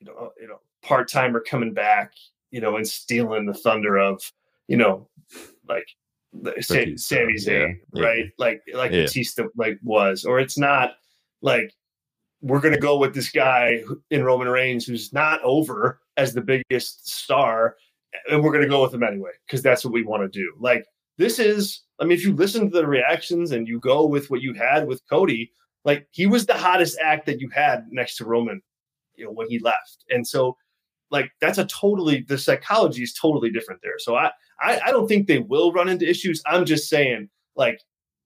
you know, you know, part timer coming back, you know, and stealing the thunder of, you know, like Sami Zayn, yeah. right? Like like yeah. Batista like was, or it's not like we're gonna go with this guy in Roman Reigns who's not over as the biggest star, and we're gonna go with them anyway because that's what we want to do. Like this is, I mean, if you listen to the reactions and you go with what you had with Cody, like he was the hottest act that you had next to Roman, you know, when he left, and so like that's a totally the psychology is totally different there. So I, I I don't think they will run into issues. I'm just saying like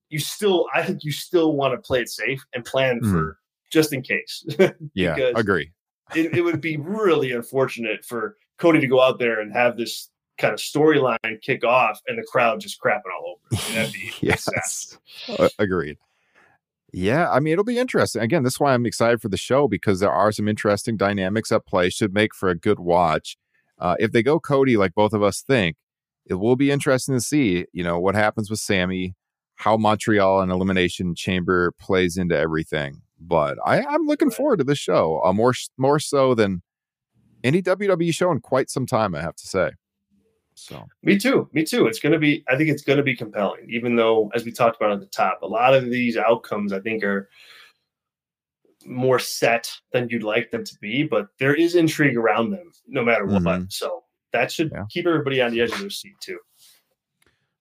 you still I think you still want to play it safe and plan mm. for just in case.
yeah, agree.
it, it would be really unfortunate for Cody to go out there and have this kind of storyline kick off and the crowd just crapping all over. That'd be
yes, agreed. Yeah, I mean, it'll be interesting. Again, this is why I'm excited for the show because there are some interesting dynamics at play. Should make for a good watch. Uh, if they go Cody, like both of us think, it will be interesting to see, you know, what happens with Sami, how Montreal and Elimination Chamber plays into everything. But I, I'm looking forward to the show, uh, more more so than any WWE show in quite some time. I have to say. So
me too. Me too. It's going to be. I think it's going to be compelling. Even though, as we talked about at the top, a lot of these outcomes I think are more set than you'd like them to be. But there is intrigue around them, no matter what. Mm-hmm. So that should yeah. keep everybody on the edge of their seat too.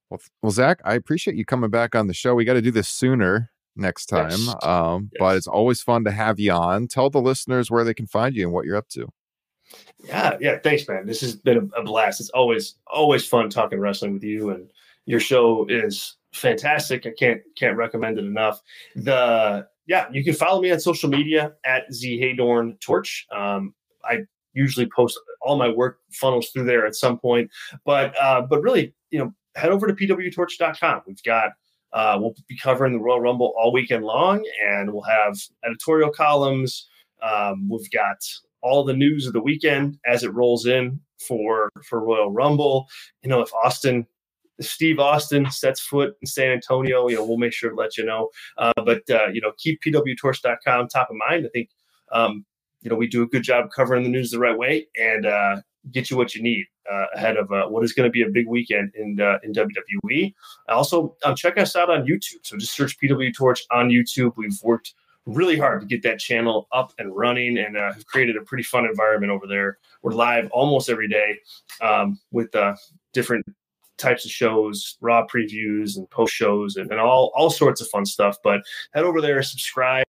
Well, well, Zack, I appreciate you coming back on the show. We got to do this sooner next time. Yes. Um, yes. But it's always fun to have you on. Tell the listeners where they can find you and what you're up to.
Yeah, yeah. Thanks, man. This has been a, blast. It's always always fun talking wrestling with you, and your show is fantastic. I can't can't recommend it enough. The yeah, you can follow me on social media at Z Heydorn Torch. Um, I usually post all my work funnels through there at some point, but uh, but really, you know, head over to pwtorch.com. We've got uh, we'll be covering the Royal Rumble all weekend long, and we'll have editorial columns. Um, we've got all the news of the weekend as it rolls in for for Royal Rumble. You know, if Austin, Steve Austin sets foot in San Antonio, you know, we'll make sure to let you know. Uh, but uh, you know, keep pwtorch.com top of mind. I think um, you know we do a good job covering the news the right way and uh, get you what you need uh, ahead of uh, what is going to be a big weekend in uh, in WWE. Also, um, check us out on YouTube. So just search PW Torch on YouTube. We've worked really hard to get that channel up and running and uh, have created a pretty fun environment over there. We're live almost every day um, with uh, different types of shows, raw previews and post shows and, and, all, all sorts of fun stuff. But head over there, subscribe,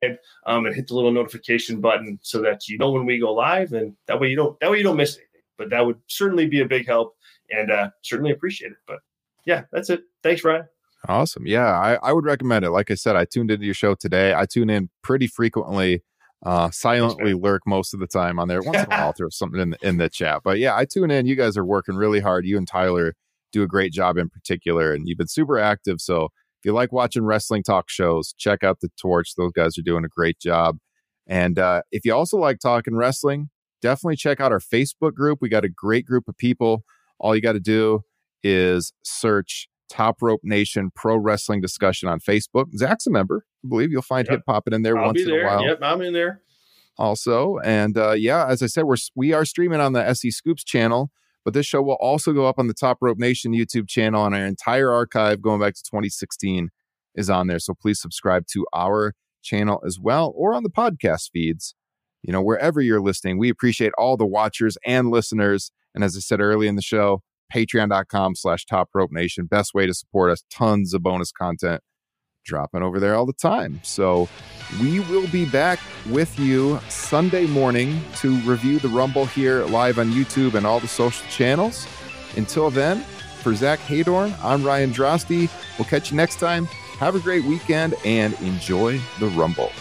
um, and hit the little notification button so that you know when we go live and that way you don't that way you don't miss anything. But that would certainly be a big help and uh, certainly appreciate it. But yeah, that's it. Thanks, Ryan.
Awesome. Yeah, I, I would recommend it. Like I said, I tuned into your show today. I tune in pretty frequently, uh, silently lurk most of the time on there. Once in a while, throw something in the, in the chat. But yeah, I tune in. You guys are working really hard. You and Tyler do a great job in particular, and you've been super active. So if you like watching wrestling talk shows, check out the Torch. Those guys are doing a great job. And uh, if you also like talking wrestling, definitely check out our Facebook group. We got a great group of people. All you got to do is search Top Rope Nation Pro Wrestling Discussion on Facebook. Zach's a member. I believe you'll find
Yep.
him popping in there
I'll
once in
there.
a while
Yep, I'm in there.
also. And uh, yeah, as I said, we're we are streaming on the SE Scoops channel, but this show will also go up on the Top Rope Nation YouTube channel, and our entire archive going back to 2016 is on there. So please subscribe to our channel as well, or on the podcast feeds. You know, wherever you're listening, we appreciate all the watchers and listeners. And as I said early in the show, patreon.com slash top rope nation. Best way to support us. Tons of bonus content dropping over there all the time. So we will be back with you Sunday morning to review the Rumble here live on YouTube and all the social channels. Until then, for Zack Heydorn, I'm Ryan Droste. We'll catch you next time. Have a great weekend and enjoy the Rumble.